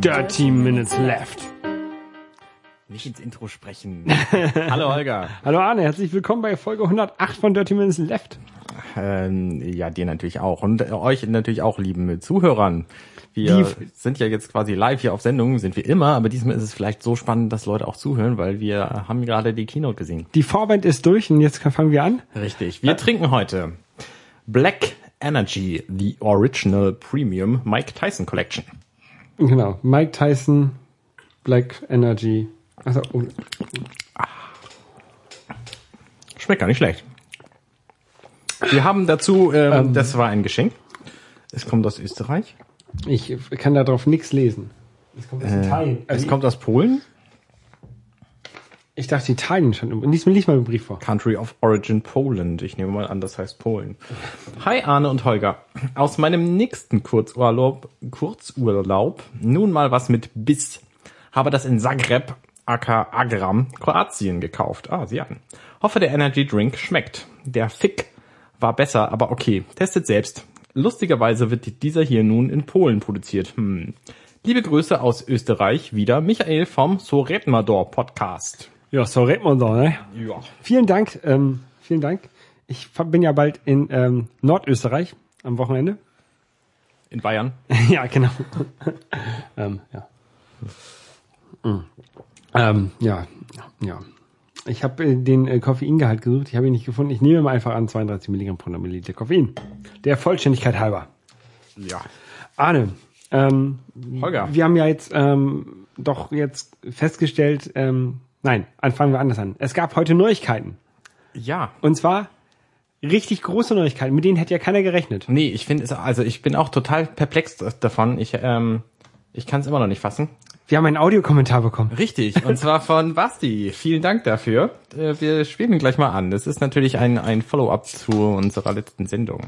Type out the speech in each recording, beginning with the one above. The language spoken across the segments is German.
Dirty Minutes Left. Nicht ins Intro sprechen. Hallo Holger. Hallo Arne, herzlich willkommen bei Folge 108 von Dirty Minutes Left. Ähm, ja, dir natürlich auch. Und äh, euch natürlich auch, lieben Zuhörern. Wir Die- sind ja jetzt quasi live hier auf Sendung, sind wir immer, aber diesmal ist es vielleicht so spannend, dass Leute auch zuhören, weil wir haben gerade die Keynote gesehen. Die Vorband ist durch und jetzt fangen wir an. Richtig. Wir trinken heute Black Energy, the Original Premium Mike Tyson Collection. Genau, Mike Tyson, Black Energy. Also, oh, Schmeckt gar nicht schlecht. Wir haben dazu, ähm, das war ein Geschenk. Es kommt aus Österreich. ich kann darauf nichts lesen. Es kommt aus Italien. Es Also, kommt aus Polen. Ich dachte Italien schon. Lies mir, lies mal den Brief vor. Country of Origin Poland. Ich nehme mal an, das heißt Polen. Hi Arne und Holger. Aus meinem nächsten Kurzurlaub, Kurzurlaub, nun mal was mit Biss. Habe das in Zagreb, aka Agram, Kroatien gekauft. Ah, Sie an. Hoffe, der Energy Drink schmeckt. Der Fick war besser, aber okay. Testet selbst. Lustigerweise wird dieser hier nun in Polen produziert. Hm. Liebe Grüße aus Österreich, wieder Michael vom So Redmador Podcast. Ja, so redet man da, ne? Ja. Vielen Dank, ähm, vielen Dank. Ich bin ja bald in ähm, Nordösterreich am Wochenende. In Bayern. ja, genau. ähm, ja. Mm. Ähm, ja, ja. Ich habe äh, den äh, Koffeingehalt gesucht, ich habe ihn nicht gefunden. Ich nehme mal einfach an 32 Milligramm pro Milliliter Koffein. Der Vollständigkeit halber. Ja. Arne, ähm, Holger. wir haben ja jetzt ähm, doch jetzt festgestellt, ähm, nein, fangen wir anders an. Es gab heute Neuigkeiten. Ja. Und zwar richtig große Neuigkeiten, mit denen hätte ja keiner gerechnet. Nee, ich finde es, also ich bin auch total perplex davon. Ich, ähm, ich kann es immer noch nicht fassen. Wir haben einen Audiokommentar bekommen. Richtig, und zwar von Basti. Vielen Dank dafür. Äh, Wir spielen ihn gleich mal an. Das ist natürlich ein, ein Follow-up zu unserer letzten Sendung.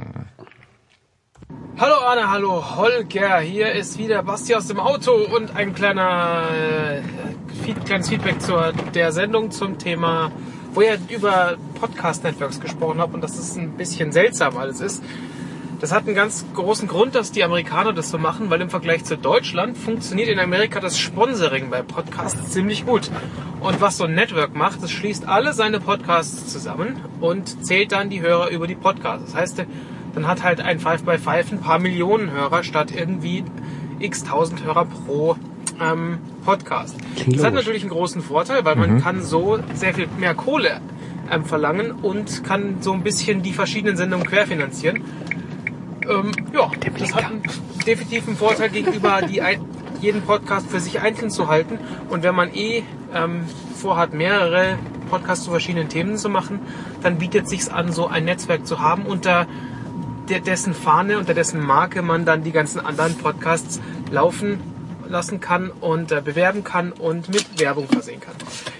Hallo Arne, hallo Holger, hier ist wieder Basti aus dem Auto und ein kleiner äh, kleines Feedback zur der Sendung zum Thema, wo ihr über Podcast-Networks gesprochen habt und dass es ein bisschen seltsam alles ist. Das hat einen ganz großen Grund, dass die Amerikaner das so machen, weil im Vergleich zu Deutschland funktioniert in Amerika das Sponsoring bei Podcasts ziemlich gut. Und was so ein Network macht, es schließt alle seine Podcasts zusammen und zählt dann die Hörer über die Podcasts. Das heißt, dann hat halt ein Five by Five ein paar Millionen Hörer statt irgendwie x tausend Hörer pro ähm, Podcast. Klingt das hat logisch. natürlich einen großen Vorteil, weil man kann so sehr viel mehr Kohle ähm, verlangen und kann so ein bisschen die verschiedenen Sendungen querfinanzieren. Ähm, ja, das hat einen definitiven Vorteil gegenüber die ein, jeden Podcast für sich einzeln zu halten. Und wenn man eh ähm, vorhat, mehrere Podcasts zu verschiedenen Themen zu machen, dann bietet sich's an, so ein Netzwerk zu haben, unter der, dessen Fahne, unter dessen Marke man dann die ganzen anderen Podcasts laufen lassen kann und äh, bewerben kann und mit Werbung versehen kann.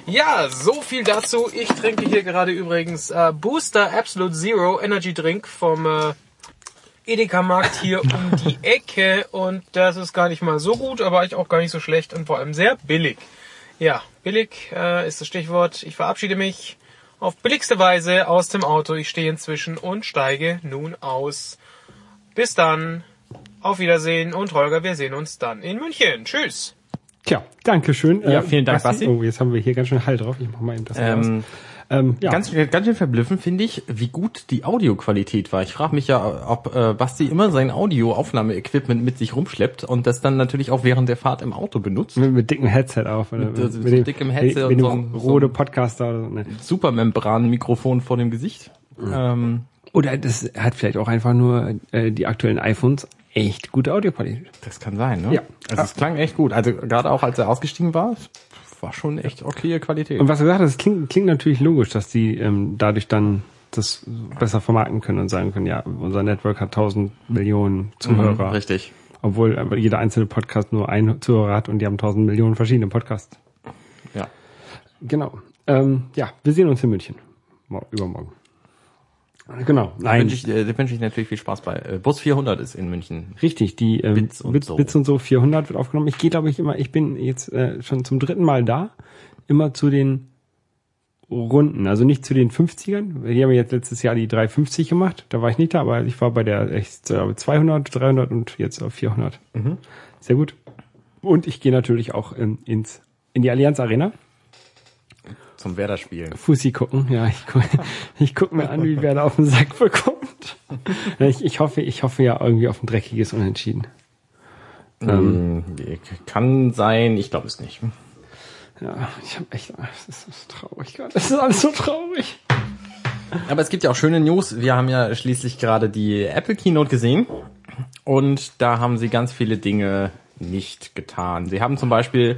Ja, so viel dazu. Ich trinke hier gerade übrigens äh, Booster Absolute Zero Energy Drink vom äh, Edeka-Markt hier um die Ecke und das ist gar nicht mal so gut, aber eigentlich auch gar nicht so schlecht und vor allem sehr billig. Ja, billig äh, ist das Stichwort. Ich verabschiede mich auf billigste Weise aus dem Auto. Ich stehe inzwischen und steige nun aus. Bis dann. Auf Wiedersehen und Holger, wir sehen uns dann in München. Tschüss. Tja, danke schön. Ja, vielen Dank, Basti. Oh, jetzt haben wir hier ganz schön Hall drauf. Ich mach mal eben das hier aus. Ähm, ja. Ganz, ganz schön verblüffend finde ich, wie gut die Audioqualität war. Ich frage mich ja, ob äh, Basti immer sein Audioaufnahmeequipment mit sich rumschleppt und das dann natürlich auch während der Fahrt im Auto benutzt. mit, mit dickem Headset auf. Oder Mit, äh, so dickem Headset mit, mit und dem so- so Rode Podcaster oder so. Ne. Supermembran-Mikrofon vor dem Gesicht. Ähm, Oder das hat vielleicht auch einfach nur äh, die aktuellen iPhones echt gute Audioqualität. das kann sein, ne? Ja. Also es klang echt gut. Also gerade auch als er ausgestiegen war, war schon echt okay Qualität. Und was du gesagt hast, das klingt, klingt natürlich logisch, dass die ähm, dadurch dann das besser vermarkten können und sagen können, ja, unser Network hat 1000 Millionen Zuhörer. Mhm, richtig. Obwohl aber jeder einzelne Podcast nur einen Zuhörer hat und die haben 1000 Millionen verschiedene Podcasts. Ja. Genau. Ähm, ja, wir sehen uns in München. Mor- Übermorgen. Genau. Da Nein, wünsche ich, äh, da wünsche ich natürlich viel Spaß bei. Äh, Bus 400 ist in München. richtig. Die ähm, Bits und Bits, so. Bits und so 400 wird aufgenommen. Ich gehe, glaube ich, immer, ich bin jetzt äh, schon zum dritten Mal da. Immer zu den Runden, also nicht zu den 50ern. Die haben jetzt letztes Jahr die 350 gemacht. Da war ich nicht da, aber ich war bei der echt, äh, 200, 300 und jetzt auf 400. Mhm. Sehr gut. Und ich gehe natürlich auch ähm, ins, in die Allianz Arena. Zum Werder spielen. Fussi gucken. Ja, ich gucke ich guck mir an, wie Werder auf den Sack bekommt. Ich, ich hoffe, ich hoffe ja irgendwie auf ein dreckiges Unentschieden. Ähm, kann sein, ich glaube es nicht. Ja, ich habe echt, das ist so traurig gerade. Das ist alles so traurig. Aber es gibt ja auch schöne News. Wir haben ja schließlich gerade die Apple Keynote gesehen und da haben sie ganz viele Dinge nicht getan. Sie haben zum Beispiel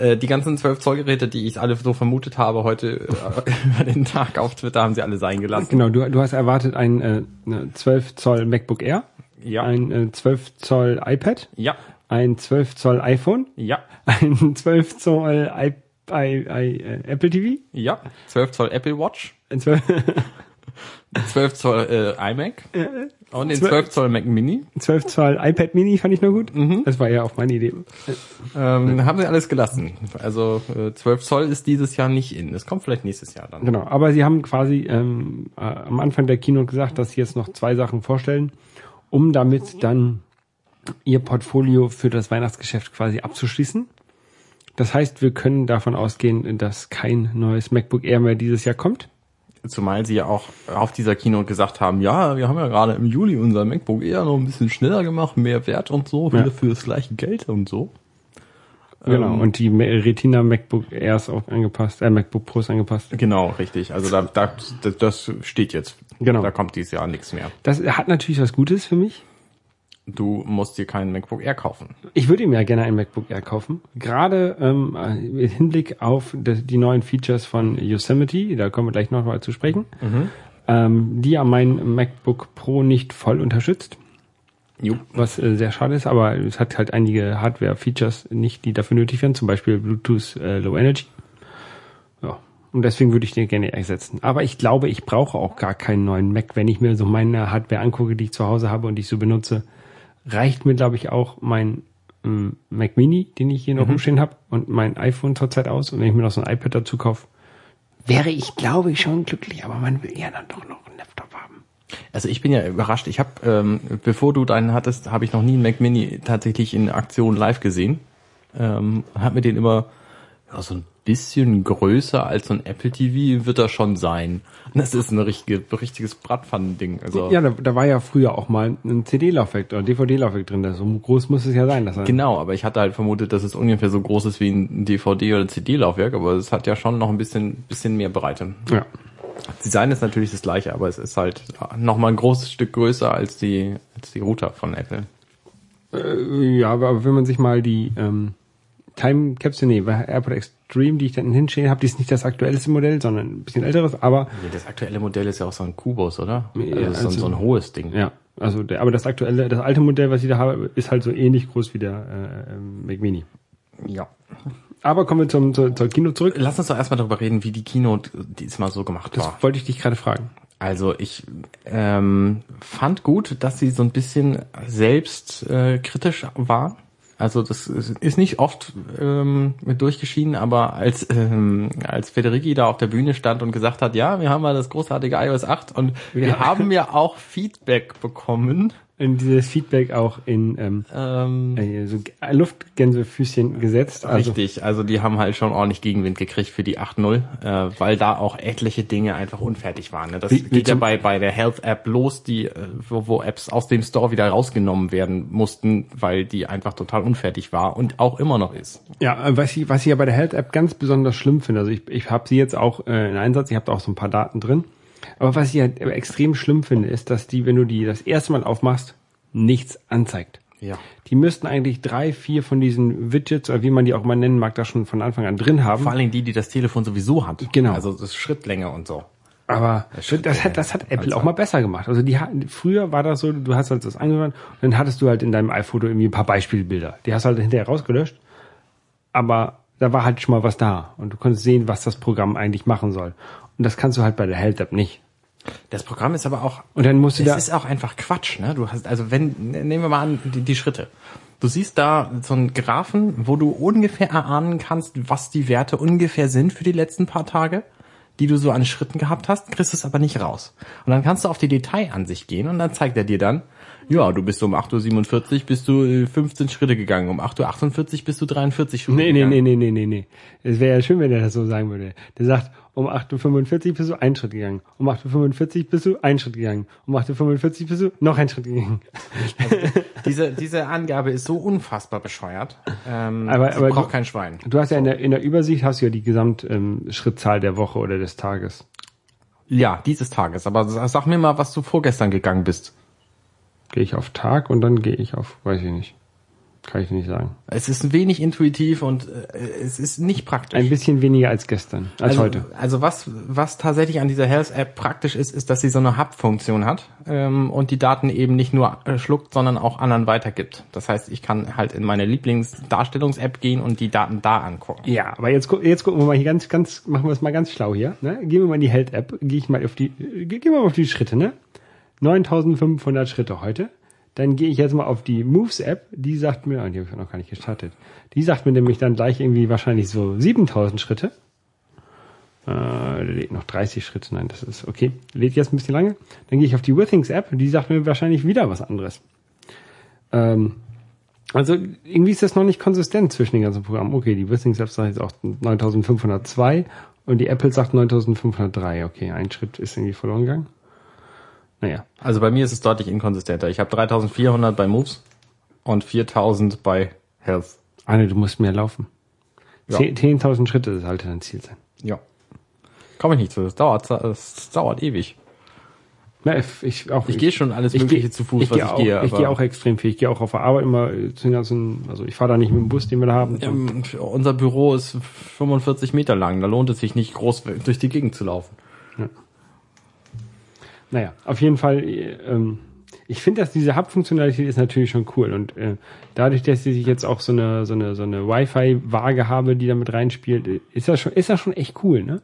äh, die ganzen 12 Zoll Geräte, die ich alle so vermutet habe, heute äh, über den Tag auf Twitter haben sie alle sein gelassen. Genau, du, du hast erwartet ein äh, eine 12 Zoll MacBook Air, Ja. ein äh, 12 Zoll iPad, Ja, ein 12 Zoll iPhone, ja, ein 12 Zoll I, I, I, äh, Apple TV, ja. 12 Zoll Apple Watch, ein 12, 12 Zoll äh, iMac und den 12 12 Zoll Mac Mini. 12 Zoll iPad Mini fand ich nur gut. Das war ja auch meine Idee. Ähm, haben sie alles gelassen. Also äh, 12 Zoll ist dieses Jahr nicht in. Es kommt vielleicht nächstes Jahr dann. Genau, aber sie haben quasi ähm, äh, am Anfang der Keynote gesagt, dass sie jetzt noch zwei Sachen vorstellen, um damit dann ihr Portfolio für das Weihnachtsgeschäft quasi abzuschließen. Das heißt, wir können davon ausgehen, dass kein neues MacBook Air mehr dieses Jahr kommt. Zumal sie ja auch auf dieser Keynote gesagt haben, ja, wir haben ja gerade im Juli unser MacBook eher noch ein bisschen schneller gemacht, mehr Wert und so, wieder Ja. für das gleiche Geld und so. Genau, Ähm, und die Retina MacBook Airs auch angepasst, äh, MacBook Pros angepasst. Genau, richtig. Also da, da das, das steht jetzt. Genau. Da kommt dieses Jahr nichts mehr. Das hat natürlich was Gutes für mich. Du musst dir keinen MacBook Air kaufen. Ich würde mir ja gerne ein MacBook Air kaufen. Gerade ähm, im Hinblick auf die, neuen Features von Yosemite, da kommen wir gleich noch mal zu sprechen, ähm, die ja mein MacBook Pro nicht voll unterstützt, Jo. was äh, sehr schade ist, aber es hat halt einige Hardware-Features nicht, die dafür nötig wären, zum Beispiel Bluetooth äh, Low Energy. Ja, und deswegen würde ich den gerne ersetzen. Aber ich glaube, ich brauche auch gar keinen neuen Mac, wenn ich mir so meine Hardware angucke, die ich zu Hause habe und die ich so benutze reicht mir, glaube ich, auch mein ähm, Mac Mini, den ich hier noch rumstehen habe, und mein iPhone zurzeit aus. Und wenn ich mir noch so ein iPad dazu kaufe, wäre ich, glaube ich, schon glücklich. Aber man will ja dann doch noch einen Laptop haben. Also ich bin ja überrascht. Ich habe, ähm, bevor du deinen hattest, habe ich noch nie einen Mac Mini tatsächlich in Aktion live gesehen. Ähm, hab mir den immer ja, so ein bisschen größer als so ein Apple TV wird er schon sein. Das ist ein richtige, richtiges Bratpfannending. Also Ja, da, da war ja früher auch mal ein CD-Laufwerk oder DVD-Laufwerk drin. So groß muss es ja sein. Dass Genau, aber ich hatte halt vermutet, dass es ungefähr so groß ist wie ein DVD- oder CD-Laufwerk, aber es hat ja schon noch ein bisschen, bisschen mehr Breite. Ja. Das Design ist natürlich das gleiche, aber es ist halt noch mal ein großes Stück größer als die, als die Router von Apple. Äh, ja, aber aber wenn man sich mal die ähm, Time Capsule, nee, bei AirPod Extreme, die ich dann hinstehen habe, die ist nicht das aktuellste Modell, sondern ein bisschen älteres, aber Nee, das aktuelle Modell ist ja auch so ein Kubus, oder? Ja, also, so, ein- also- so ein hohes Ding. Ja, also der, aber das aktuelle, das alte Modell, was ich da habe, ist halt so ähnlich groß wie der äh, ähm, Mac Mini. ja. Aber kommen wir zum, zur, zur Kino zurück. Lass uns doch erstmal darüber reden, wie die Keynote diesmal so gemacht Das war. wollte ich dich gerade fragen. Also ich ähm, fand gut, dass sie so ein bisschen selbst äh, kritisch war. Also das ist nicht oft ähm, mit durchgeschieden, aber als ähm, als Federici da auf der Bühne stand und gesagt hat, ja, wir haben mal das großartige iOS 8 und wir Ja. haben ja auch Feedback bekommen. In dieses Feedback auch in ähm, Ähm, äh, so G- Luftgänsefüßchen gesetzt. Also Richtig, also die haben halt schon ordentlich Gegenwind gekriegt für die 8.0, äh, weil da auch etliche Dinge einfach unfertig waren. Ne? Das Wie- wie geht ja zum- bei, bei der Health-App los, die, äh, wo, wo Apps aus dem Store wieder rausgenommen werden mussten, weil die einfach total unfertig war und auch immer noch ist. Ja, äh, was ich, was ich ja bei der Health App ganz besonders schlimm finde, also ich, ich habe sie jetzt auch äh, in Einsatz, ich habe da auch so ein paar Daten drin. Aber was ich halt extrem schlimm finde, ist, dass die, wenn du die das erste Mal aufmachst, nichts anzeigt. Ja. Die müssten eigentlich drei, vier von diesen Widgets, oder wie man die auch mal nennen mag, da schon von Anfang an drin haben. Vor allen Dingen die, die das Telefon sowieso hat. Genau. Also das ist Schrittlänge und so. Aber das hat, das hat Apple Also- auch mal besser gemacht. Also die hatten, früher war das so, du hast halt das angehört und dann hattest du halt in deinem iPhoto irgendwie ein paar Beispielbilder. Die hast du halt hinterher rausgelöscht. Aber da war halt schon mal was da. Und du konntest sehen, was das Programm eigentlich machen soll. Und das kannst du halt bei der Health App nicht. Das Programm ist aber auch Und dann musst du Es da, ist auch einfach Quatsch, ne? Du hast, also wenn, nehmen wir mal an, die, die Schritte. Du siehst da so einen Graphen, wo du ungefähr erahnen kannst, was die Werte ungefähr sind für die letzten paar Tage, die du so an Schritten gehabt hast, kriegst es aber nicht raus. Und dann kannst du auf die Detailansicht gehen und dann zeigt er dir dann, Ja, du bist um 8.47 Uhr bist du äh, 15 Schritte gegangen. Um 8.48 Uhr bist du 43 Schritte Nee, nee, gegangen. nee, nee, nee, nee, nee. Es wäre ja schön, wenn er das so sagen würde. Der sagt, um 8.45 Uhr bist du einen Schritt gegangen. Um 8.45 Uhr bist du einen Schritt gegangen. Um 8.45 Uhr bist du noch einen Schritt gegangen. Diese, diese Angabe ist so unfassbar bescheuert. Ähm, Aber- aber braucht du- kein Schwein. Du hast ja in der, in der Übersicht hast du ja die Gesamtschrittzahl ähm, Schrittzahl der Woche oder des Tages. Ja, dieses Tages. Aber sa- sag mir mal, was du vorgestern gegangen bist. Gehe ich auf Tag und dann gehe ich auf, weiß ich nicht. Kann ich nicht sagen. Es ist wenig intuitiv und äh, es ist nicht praktisch. Ein bisschen weniger als gestern, als also, heute. Also was, was tatsächlich an dieser Health-App praktisch ist, ist, dass sie so eine Hub-Funktion hat ähm, und die Daten eben nicht nur äh, schluckt, sondern auch anderen weitergibt. Das heißt, ich kann halt in meine Lieblingsdarstellungs-App gehen und die Daten da angucken. Ja, aber jetzt, jetzt gucken wir mal hier ganz, ganz, machen wir es mal ganz schlau hier. Ne? Gehen wir mal in die Health-App, gehe ich mal auf die, äh, gehen wir mal auf die Schritte, ne? 9500 Schritte heute. Dann gehe ich jetzt mal auf die Moves-App, die sagt mir, die habe ich noch gar nicht gestartet. Die sagt mir nämlich dann gleich irgendwie wahrscheinlich so 7000 Schritte. Äh, der lädt noch 30 Schritte, nein, das ist okay. Lädt jetzt ein bisschen lange. Dann gehe ich auf die Withings-App, die sagt mir wahrscheinlich wieder was anderes. Ähm, also irgendwie ist das noch nicht konsistent zwischen den ganzen Programmen. Okay, die Withings App sagt jetzt auch 9502 und die Apple sagt 9503. Okay, ein Schritt ist irgendwie verloren gegangen. Naja, Also bei mir ist es deutlich inkonsistenter. Ich habe 3400 bei Moves und 4000 bei Health. Arne, du musst mehr laufen. Ja. Zehn- 10.000 Schritte sollte dein Ziel sein. Ja. Komme ich nicht zu. Das dauert, das dauert ewig. Na, ich, ich, auch, Ich gehe schon alles ich Mögliche geh- zu Fuß, ich was gehe ich auch, gehe. Ich gehe auch extrem viel. Ich gehe auch auf der Arbeit immer äh, zu den ganzen, also ich fahre da nicht mit dem Bus, den wir da haben. Ähm, unser Büro ist 45 Meter lang. Da lohnt es sich nicht groß durch die Gegend zu laufen. Naja, auf jeden Fall, äh, ähm, ich finde, dass diese Hub-Funktionalität ist natürlich schon cool. Und äh, dadurch, dass ich jetzt auch so eine, so eine, so eine Wi-Fi-Waage habe, die da mit reinspielt, äh, ist das schon, ist das schon echt cool, ne?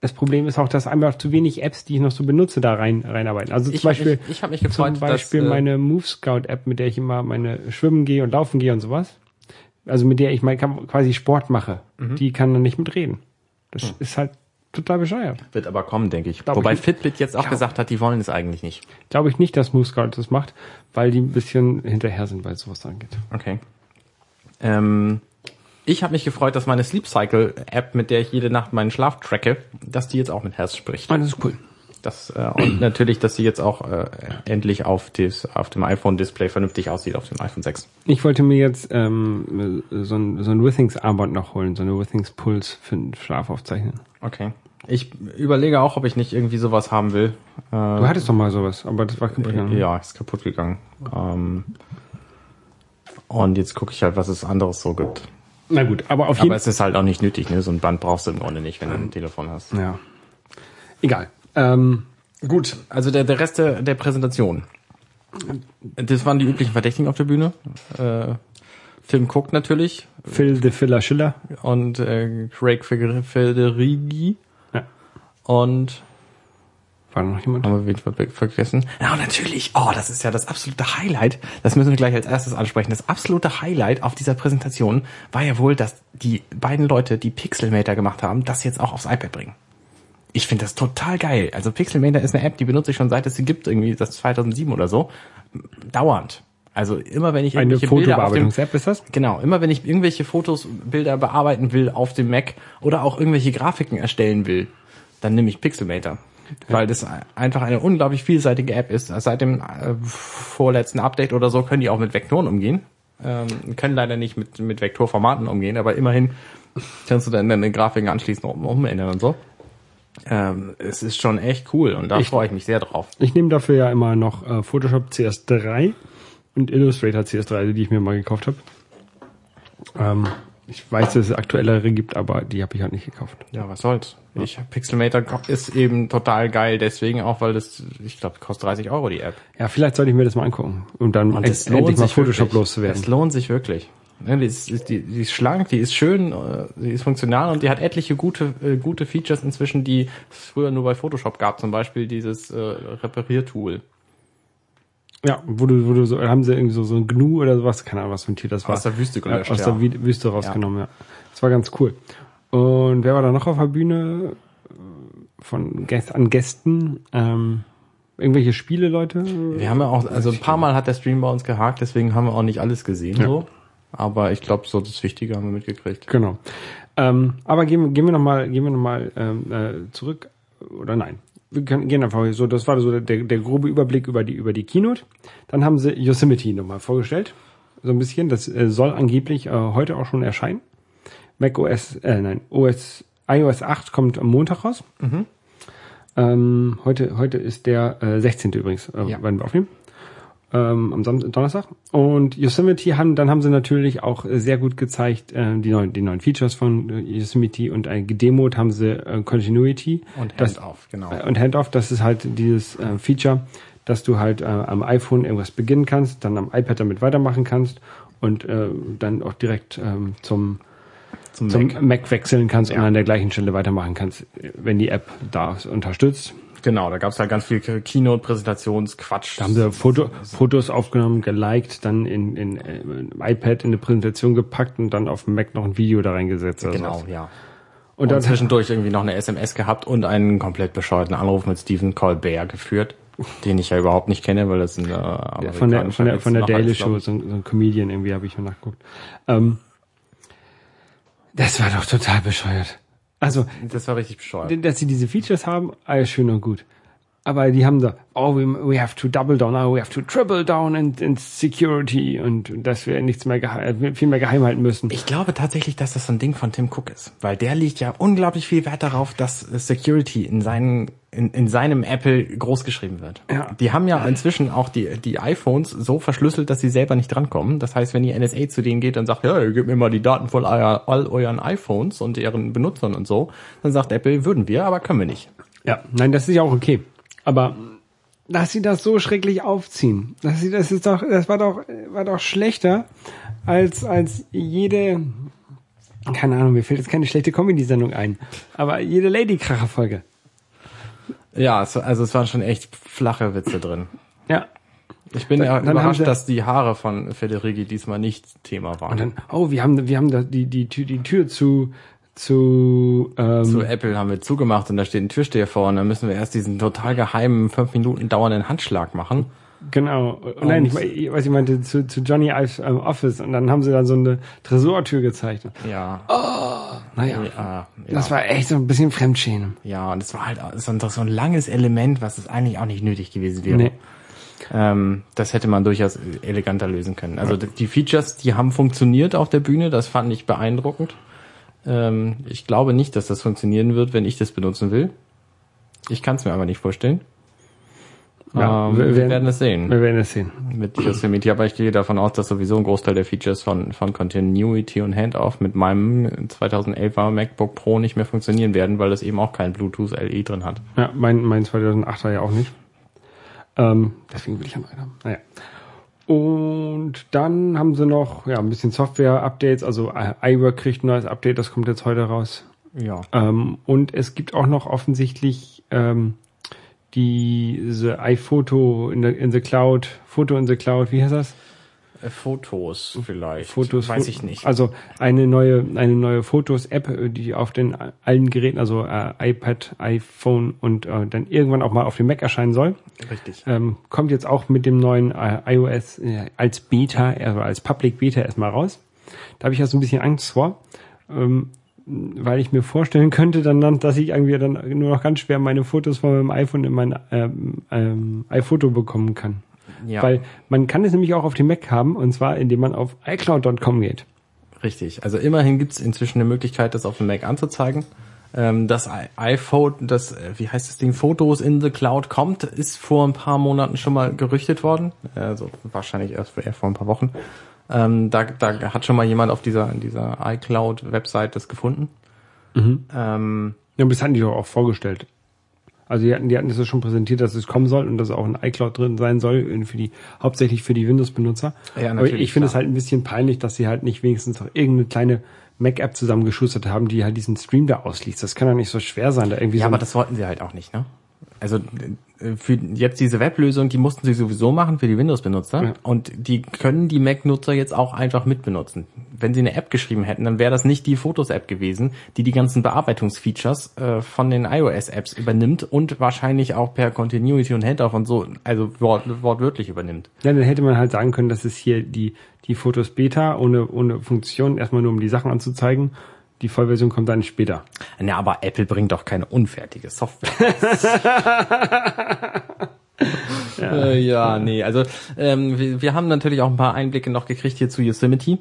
Das Problem ist auch, dass einfach zu wenig Apps, die ich noch so benutze, da rein reinarbeiten. Also Ich zum hab Beispiel, mich- ich hab mich gefreut, zum Beispiel dass, äh, meine Move Scout App, mit der ich immer meine Schwimmen gehe und Laufen gehe und sowas. Also mit der ich mal quasi Sport mache. Mhm. Die kann dann nicht mitreden. Das Hm. ist halt total bescheuert. Wird aber kommen, denke ich. Glaub Wobei ich. Fitbit jetzt auch Glaub- gesagt hat, die wollen es eigentlich nicht. Glaube ich nicht, dass Move Scout das macht, weil die ein bisschen hinterher sind, weil sowas angeht. Okay. Ähm, ich habe mich gefreut, dass meine Sleep Cycle App, mit der ich jede Nacht meinen Schlaf tracke, dass die jetzt auch mit Herz spricht. das ist cool. Das, äh, und natürlich, dass sie jetzt auch äh, endlich auf, des, auf dem iPhone-Display vernünftig aussieht, auf dem iPhone 6. Ich wollte mir jetzt ähm, so ein, so ein Withings Armband noch holen, so eine Withings Puls für den Schlaf aufzeichnen. Okay. Ich überlege auch, ob ich nicht irgendwie sowas haben will. Äh, Du hattest doch mal sowas, aber das war kaputt gegangen. Ja, ist kaputt gegangen. Ähm, und jetzt gucke ich halt, was es anderes so gibt. Na gut, aber auf Aber jeden es ist halt auch nicht nötig, ne? So ein Band brauchst du im Grunde nicht, wenn du ein Telefon hast. Fall. Ja. Egal. Ähm, Gut, also der, der Rest der, der Präsentation. Das waren die üblichen Verdächtigen auf der Bühne. Äh, Film Cook natürlich Phil the Filler Schiller. und äh, Craig Fe- Federighi. Und War noch jemand? haben wir wen ver vergessen? Ja, natürlich. Oh, das ist ja das absolute Highlight. Das müssen wir gleich als erstes ansprechen. Das absolute Highlight auf dieser Präsentation war ja wohl, dass die beiden Leute, die Pixelmator gemacht haben, das jetzt auch aufs iPad bringen. Ich finde das total geil. Also Pixelmator ist eine App, die benutze ich schon seit es sie gibt, irgendwie das 2007 oder so. Dauernd. Also immer wenn ich irgendwelche Bilder auf dem, Fotobearbeitungs-App ist das? Genau, immer wenn ich irgendwelche Fotos, Bilder bearbeiten will auf dem Mac oder auch irgendwelche Grafiken erstellen will, dann nehme ich Pixelmator. Weil das einfach eine unglaublich vielseitige App ist. Seit dem äh, vorletzten Update oder so können die auch mit Vektoren umgehen. Ähm, können leider nicht mit, mit Vektorformaten umgehen, aber immerhin kannst du dann deine Grafiken anschließend um, umändern und so. Ähm, es ist schon echt cool und da Ich- freue ich mich sehr drauf. Ich nehme dafür ja immer noch äh, Photoshop CS3 und Illustrator CS3, also die ich mir mal gekauft habe. Ähm, ich weiß, dass es aktuellere gibt, aber die habe ich halt nicht gekauft. Ja, was soll's. Ich, Pixelmator ist eben total geil, deswegen auch, weil das, ich glaube, kostet 30 Euro die App. Ja, vielleicht sollte ich mir das mal angucken, um dann Und es lohnt endlich mal Photoshop wirklich. loszuwerden. Es lohnt sich wirklich. Die ist, die, die ist schlank, die ist schön, äh, die ist funktional und die hat etliche gute, äh, gute Features inzwischen, die es früher nur bei Photoshop gab. Zum Beispiel dieses äh, Repariertool. Ja, wo du, wo du so, haben sie irgendwie so, so ein Gnu oder sowas, keine Ahnung, was für ein Tier das war. Aus der Wüste gelöscht, Ja, aus ja. der Wü- Wüste rausgenommen, ja. Das war ganz cool. Und wer war da noch auf der Bühne? Von an Gästen, ähm, Irgendwelche Spiele, Leute? Wir haben ja auch, also ein paar Mal hat der Stream bei uns gehakt, deswegen haben wir auch nicht alles gesehen, so. Aber ich glaube, so das Wichtige haben wir mitgekriegt. Genau. Ähm, aber gehen, gehen wir nochmal, gehen wir noch mal, ähm, äh, zurück, oder nein. Wir können, gehen einfach so, das war so der, der grobe Überblick über die, über die Keynote. Dann haben sie Yosemite nochmal vorgestellt. So ein bisschen. Das äh, soll angeblich äh, heute auch schon erscheinen. Mac OS, äh, nein, OS, iOS 8 kommt am Montag raus. Ähm, heute, heute ist der äh, 16. übrigens, äh, Ja. werden wir aufnehmen. Ähm, am Donnerstag. Und Yosemite haben, dann haben sie natürlich auch äh, sehr gut gezeigt, äh, die neuen, die neuen Features von äh, Yosemite und ein gedemot haben sie äh, Continuity. Und Handoff, genau. äh, Und Handoff, das ist halt dieses äh, Feature, dass du halt äh, am iPhone irgendwas beginnen kannst, dann am iPad damit weitermachen kannst und äh, dann auch direkt ähm, zum, Zum zum Mac. Mac. wechseln kannst und Ja. an der gleichen Stelle weitermachen kannst, äh, wenn die App da unterstützt. Genau, da gab's halt ganz viel Keynote-Präsentationsquatsch. Da haben sie Foto, Fotos aufgenommen, geliked, dann in, in, äh, im iPad in eine Präsentation gepackt und dann auf dem Mac noch ein Video da reingesetzt. oder Genau, sowas. ja. Und Und dann zwischendurch irgendwie noch eine SMS gehabt und einen komplett bescheuerten Anruf mit Stephen Colbert geführt, den ich ja überhaupt nicht kenne, weil das ein äh, Ja, von der, von der, von der Daily Show, so, ein- so ein Comedian irgendwie habe ich mal nachgeguckt. Ähm, das war doch total bescheuert. Also. Das war richtig bescheuert. dass sie diese Features haben, alles schön und gut. Aber die haben da, oh, we, we have to double down, oh, we have to triple down in, in security und dass wir nichts mehr geheim, viel mehr geheim halten müssen. Ich glaube tatsächlich, dass das so ein Ding von Tim Cook ist, weil der legt ja unglaublich viel Wert darauf, dass Security in seinen in, in seinem Apple groß geschrieben wird. Ja. Die haben ja inzwischen auch die die iPhones so verschlüsselt, dass sie selber nicht drankommen. Das heißt, wenn die NSA zu denen geht und sagt, ja, ihr gebt mir mal die Daten von all, all euren iPhones und ihren Benutzern und so, dann sagt Apple, würden wir, aber können wir nicht. Ja, nein, das ist ja auch okay. Aber dass sie das so schrecklich aufziehen, dass sie das ist doch, das war doch, war doch schlechter als als jede, keine Ahnung, mir fällt jetzt keine schlechte Comedy-Sendung ein, aber jede Ladykracher-Folge. Ja, es, also es waren schon echt flache Witze drin. Ja. Ich bin Dann- ja dann überrascht, sie- dass die Haare von Federighi diesmal nicht Thema waren. Und dann, oh, wir haben, wir haben da die die Tür, die Tür zu zu, ähm, zu Apple haben wir zugemacht und da steht ein Türsteher vor und dann müssen wir erst diesen total geheimen, fünf Minuten dauernden Handschlag machen. genau. Und nein, ich, we- was ich meinte zu, zu Johnny Ives ähm, Office und dann haben sie dann so eine Tresortür gezeigt. Ja. Naja, ja, ja. das war echt so ein bisschen Fremdschämen. ja, und es war halt so ein, so ein langes Element, was es eigentlich auch nicht nötig gewesen wäre. Nee. Ähm, das hätte man durchaus eleganter lösen können. Also die Features, die haben funktioniert auf der Bühne, das fand ich beeindruckend. Ähm, ich glaube nicht, dass das funktionieren wird, wenn ich das benutzen will. Ich kann es mir aber nicht vorstellen. Ja, ähm, wir werden- werden es sehen. Wir werden es sehen. mit Yosemite, aber ich gehe davon aus, dass sowieso ein Großteil der Features von, von Continuity und Handoff mit meinem 2011er MacBook Pro nicht mehr funktionieren werden, weil das eben auch kein Bluetooth LE drin hat. Ja, mein, mein 2008er ja auch nicht. Ähm, deswegen will ich ja neu haben. Naja. Und dann haben sie noch ja, ein bisschen Software-Updates. Also äh, iWork kriegt ein neues Update, das kommt jetzt heute raus. Ja. Ähm, und es gibt auch noch offensichtlich ähm, diese iPhoto in the, in the Cloud, Foto in the Cloud, wie heißt das? Äh, Fotos vielleicht. Fotos. Weiß ich nicht. Also eine neue, eine neue Fotos-App, äh, die auf den allen Geräten, also äh, iPad, iPhone und äh, dann irgendwann auch mal auf dem Mac erscheinen soll. Richtig. Ähm, kommt jetzt auch mit dem neuen äh, iOS äh, als Beta, also als Public Beta erstmal raus. Da habe ich ja so ein bisschen Angst vor, ähm, weil ich mir vorstellen könnte, dann, dass ich irgendwie dann nur noch ganz schwer meine Fotos von meinem iPhone in mein ähm, ähm, iPhoto bekommen kann. Ja. Weil man kann es nämlich auch auf dem Mac haben, und zwar indem man auf iCloud.com geht. Richtig. Also immerhin gibt es inzwischen eine Möglichkeit, das auf dem Mac anzuzeigen. Ähm, das iPhone, das, äh, wie heißt das Ding, Fotos in the Cloud kommt, ist vor ein paar Monaten schon mal gerüchtet worden. Also wahrscheinlich erst eher vor ein paar Wochen. Ähm, da, da hat schon mal jemand auf dieser, dieser iCloud-Website das gefunden. Ähm, Ja, aber das hatten die doch auch vorgestellt. Also die hatten, die hatten das ja schon präsentiert, dass es kommen soll und dass auch ein iCloud drin sein soll, für die, hauptsächlich für die Windows-Benutzer. Ja, Aber natürlich, ich finde es halt ein bisschen peinlich, dass sie halt nicht wenigstens noch irgendeine kleine Mac-App zusammengeschustert haben, die halt diesen Stream da ausliest. Das kann doch nicht so schwer sein, da irgendwie ja, so aber das wollten sie halt auch nicht, ne? Also äh, für jetzt diese Weblösung, die mussten sie sowieso machen für die Windows-Benutzer Ja. und die können die Mac-Nutzer jetzt auch einfach mitbenutzen. Wenn sie eine App geschrieben hätten, dann wäre das nicht die Fotos-App gewesen, die die ganzen Bearbeitungsfeatures äh, von den iOS-Apps übernimmt und wahrscheinlich auch per Continuity und Handoff und so, also wort, wortwörtlich übernimmt. Ja, dann hätte man halt sagen können, dass es hier die, die Fotos Beta ohne, ohne Funktion, erstmal nur um die Sachen anzuzeigen. Die Vollversion kommt dann später. Na, aber Apple bringt doch keine unfertige Software. ja. Äh, ja, nee, also ähm, wir, wir haben natürlich auch ein paar Einblicke noch gekriegt hier zu Yosemite.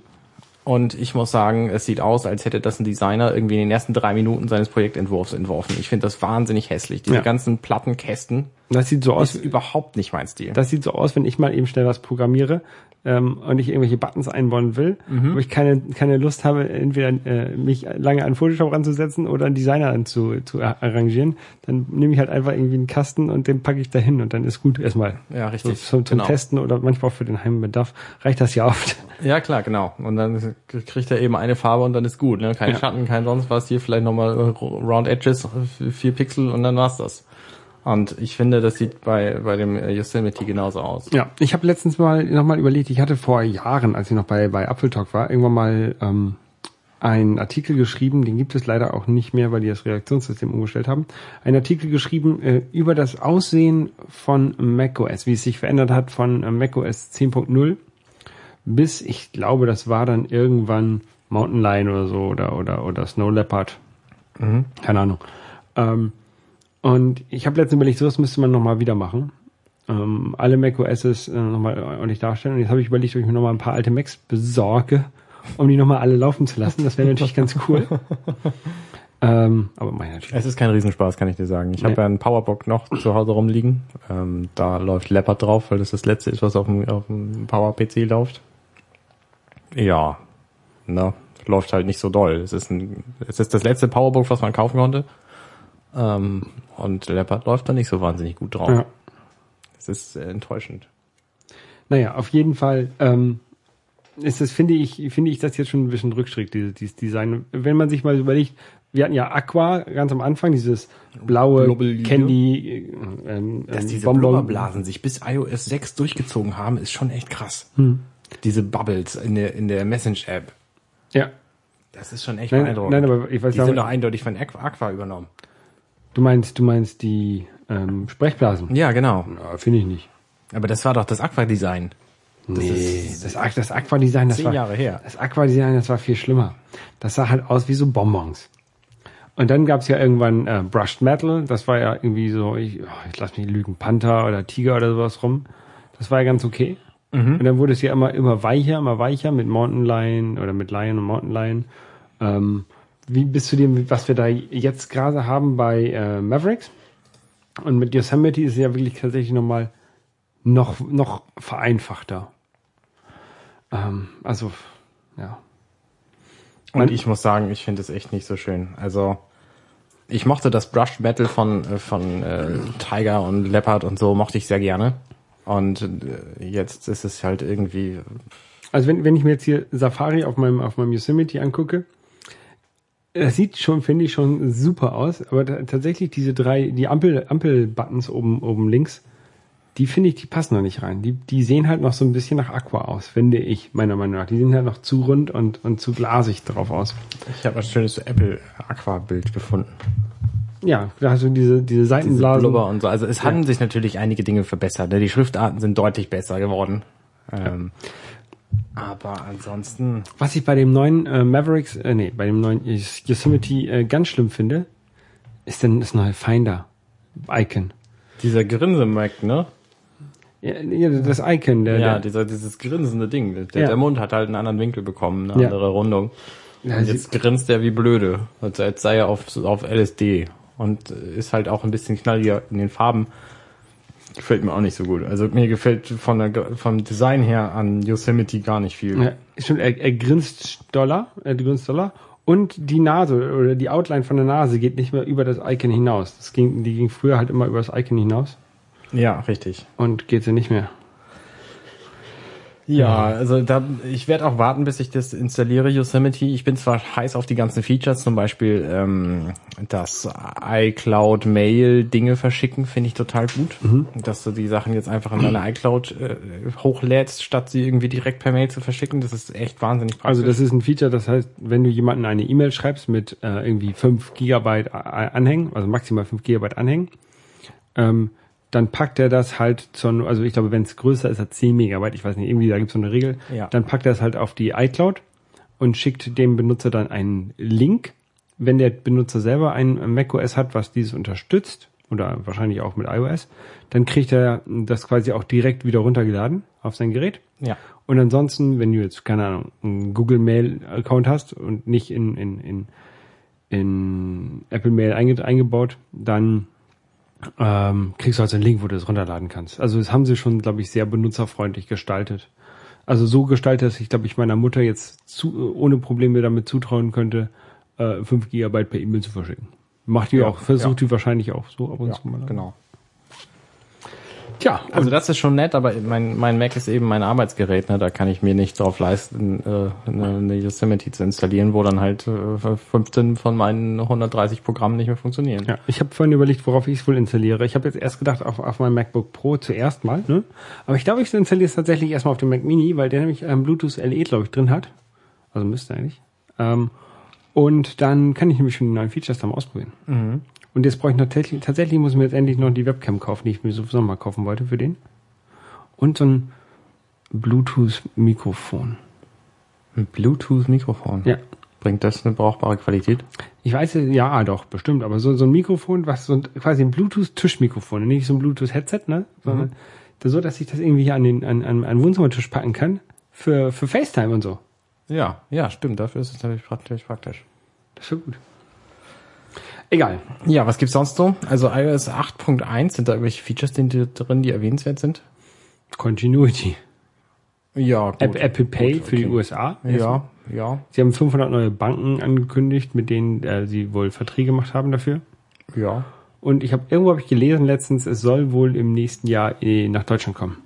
Und ich muss sagen, es sieht aus, als hätte das ein Designer irgendwie in den ersten drei Minuten seines Projektentwurfs entworfen. Ich finde das wahnsinnig hässlich. Diese Ja. ganzen Plattenkästen Das sieht so aus, ist überhaupt nicht mein Stil. das sieht so aus, wenn ich mal eben schnell was programmiere ähm, und ich irgendwelche Buttons einbauen will, Mhm. wo ich keine, keine Lust habe, entweder äh, mich lange an Photoshop ranzusetzen oder einen Designer anzu, zu ar- arrangieren, dann nehme ich halt einfach irgendwie einen Kasten und den packe ich dahin und dann ist gut erstmal. Ja, So, richtig. zum, zum Genau. Testen oder manchmal auch für den Heimbedarf reicht das ja oft. Ja, klar, genau. Und dann kriegt er eben eine Farbe und dann ist gut. Ne? Kein Ja. Schatten, kein sonst was. Hier vielleicht nochmal Round Edges, vier Pixel und dann war's das. Und ich finde, das sieht bei, bei dem äh, Yosemite genauso aus. Ja, ich habe letztens mal nochmal überlegt, ich hatte vor Jahren, als ich noch bei, bei Apple Talk war, irgendwann mal ähm, einen Artikel geschrieben, den gibt es leider auch nicht mehr, weil die das Reaktionssystem umgestellt haben. Einen Artikel geschrieben äh, über das Aussehen von macOS, wie es sich verändert hat von äh, macOS 10.0 bis, ich glaube, das war dann irgendwann Mountain Lion oder so oder oder oder Snow Leopard. Keine Ahnung. Ähm, und ich habe letztens überlegt, sowas müsste man nochmal wieder machen. Ähm, alle macOSs äh, nochmal ordentlich darstellen. Und jetzt habe ich überlegt, ob ich mir nochmal ein paar alte Macs besorge, um die nochmal alle laufen zu lassen. Das wäre natürlich ganz cool. ähm, aber meine natürlich. Es ist kein Riesenspaß, kann ich dir sagen. Ich habe Nee. ja einen Powerbook noch zu Hause rumliegen. Ähm, da läuft Leopard drauf, weil das das letzte ist, was auf dem, auf dem Power-PC läuft. Ja, ne, läuft halt nicht so doll. Es ist ein, es ist das letzte Powerbook, was man kaufen konnte. Ähm, und Leopard läuft da nicht so wahnsinnig gut drauf. Ja. Es ist äh, enttäuschend. Naja, auf jeden Fall ähm, ist das, finde ich, finde ich das jetzt schon ein bisschen Rückschritt, dieses, dieses Design. Wenn man sich mal überlegt, wir hatten ja Aqua ganz am Anfang, dieses blaue Blubbelige. Candy, äh, ähm, Dass ähm, diese Bonbon- Blubberblasen sich bis iOS 6 durchgezogen haben, ist schon echt krass. Hm. Diese Bubbles in der, in der Message-App. Ja, Das ist schon echt Nein, beeindruckend. nein, aber ich weiß Die sind doch eindeutig von Aqua übernommen. Du meinst, du meinst die ähm, Sprechblasen? Ja, genau. Ja, finde ich nicht. Aber das war doch das Aqua-Design. nee, das, Aqu- das Aqua-Design, das Zehn war, Jahre her. das Aqua-Design, das war viel schlimmer. Das sah halt aus wie so Bonbons. Und dann gab's ja irgendwann äh, Brushed Metal, das war ja irgendwie so, ich, oh, ich lass mich lügen, Panther oder Tiger oder sowas rum. Das war ja ganz okay. Und dann wurde es ja immer, immer weicher, immer weicher mit Mountain Lion oder mit Lion und Mountain Lion. Ähm, wie bist du dem, was wir da jetzt gerade haben bei äh, Mavericks? Und mit Yosemite ist es ja wirklich tatsächlich nochmal noch, noch vereinfachter. Ähm, also, ja. Und ich muss sagen, ich finde es echt nicht so schön. Also, ich mochte das Brushed Metal von, äh, von äh, Tiger und Leopard und so, mochte ich sehr gerne. Und äh, jetzt ist es halt irgendwie, Also wenn, wenn ich mir jetzt hier Safari auf meinem, auf meinem Yosemite angucke, das sieht schon, finde ich, schon super aus, aber ta- tatsächlich diese drei, die Ampel, Ampel-Buttons oben, oben links, die finde ich, die passen noch nicht rein. Die, die sehen halt noch so ein bisschen nach Aqua aus, finde ich, meiner Meinung nach. Die sehen halt noch zu rund und, und zu glasig drauf aus. ich habe ein schönes Apple Aqua Bild gefunden. Ja, da hast du diese, diese Diese Seitenblasen. Blubber und so. Also es haben sich natürlich einige Dinge verbessert. Ne? Die Schriftarten sind deutlich besser geworden. Ähm, aber ansonsten, Was ich bei dem neuen äh, Mavericks, äh, nee, bei dem neuen Yosemite äh, ganz schlimm finde, ist denn das neue Finder-Icon. dieser Grinse-Mac, ne? Ja, ja, das Icon, der, Ja, der, dieser, dieses grinsende Ding. Der, Ja. der Mund hat halt einen anderen Winkel bekommen, eine Ja. andere Rundung. Und jetzt grinst er wie blöde. Also als sei er auf, auf LSD. Und ist halt auch ein bisschen knalliger in den Farben. Gefällt mir auch nicht so gut. Also mir gefällt von der, vom Design her an Yosemite gar nicht viel. Ja, stimmt, er, er grinst doller, er grinst doller. Und die Nase oder die Outline von der Nase geht nicht mehr über das Icon hinaus. Das ging, die ging früher halt immer über das Icon hinaus Ja, richtig. und geht sie nicht mehr. Ja, also da, ich werde auch warten, bis ich das installiere, Yosemite. Ich bin zwar heiß auf die ganzen Features, zum Beispiel ähm, das iCloud Mail Dinge verschicken, finde ich total gut. Dass du die Sachen jetzt einfach in deine iCloud äh, hochlädst, statt sie irgendwie direkt per Mail zu verschicken. Das ist echt wahnsinnig praktisch. Also das ist ein Feature, das heißt, wenn du jemanden eine E-Mail schreibst mit äh, irgendwie 5 Gigabyte A- Anhängen, also maximal 5 Gigabyte Anhängen, ähm, dann packt er das halt zur, also ich glaube, wenn es größer ist als 10 Megabyte, ich weiß nicht, irgendwie da gibt es so eine Regel, Ja. dann packt er es halt auf die iCloud und schickt dem Benutzer dann einen Link. Wenn der Benutzer selber ein macOS hat, was dieses unterstützt, oder wahrscheinlich auch mit iOS, dann kriegt er das quasi auch direkt wieder runtergeladen auf sein Gerät. ja. Und ansonsten, wenn du jetzt, keine Ahnung, einen Google Mail Account hast und nicht in, in, in, in Apple Mail einge, eingebaut, dann ähm, kriegst du halt so einen Link, wo du das runterladen kannst. Also das haben sie schon, glaube ich, sehr benutzerfreundlich gestaltet. Also so gestaltet, dass ich, glaube ich, meiner Mutter jetzt zu, ohne Probleme damit zutrauen könnte, äh, 5 Gigabyte per E-Mail zu verschicken. Macht die Ja, auch, versucht ja. die wahrscheinlich auch so ab und ja zu mal. genau. Tja, Also das ist schon nett, aber mein, mein Mac ist eben mein Arbeitsgerät, ne? da kann ich mir nicht drauf leisten, äh, eine, Yosemite zu installieren, wo dann halt äh, 15 von meinen 130 Programmen nicht mehr funktionieren. Ja, ich habe vorhin überlegt, worauf ich es wohl installiere. Ich habe jetzt erst gedacht, auf, auf meinem MacBook Pro zuerst mal, ne? Aber ich glaube, ich installiere es tatsächlich erstmal auf dem Mac Mini, weil der nämlich ähm, Bluetooth LE, glaube ich, drin hat. Also müsste eigentlich. Ähm, und dann kann ich nämlich schon die neuen Features dann mal ausprobieren. Und jetzt brauche ich noch tatsächlich, tatsächlich muss ich mir jetzt endlich noch die Webcam kaufen, die ich mir sowieso mal kaufen wollte für den. Und so ein Bluetooth-Mikrofon. Ein Bluetooth-Mikrofon. Ja. Bringt das eine brauchbare Qualität? Ich weiß, ja, doch, bestimmt, aber so, so ein Mikrofon, was so ein, quasi ein Bluetooth-Tischmikrofon, nicht so ein Bluetooth-Headset, ne, sondern das so, dass ich das irgendwie hier an den, an, an, an den Wohnzimmertisch packen kann, für, für FaceTime und so. Ja, ja, stimmt. Dafür ist es natürlich praktisch. praktisch. Das wäre gut. Egal. Ja, was gibt's sonst so? Also iOS 8.1, sind da irgendwelche Features die, die drin, die erwähnenswert sind? Continuity. Ja, gut. App, Apple Pay Gut, für die okay. USA. Ja, ja, Sie haben 500 neue Banken angekündigt, mit denen äh, sie wohl Verträge gemacht haben dafür. ja. Und ich habe irgendwo habe ich gelesen letztens, es soll wohl im nächsten Jahr äh, nach Deutschland kommen.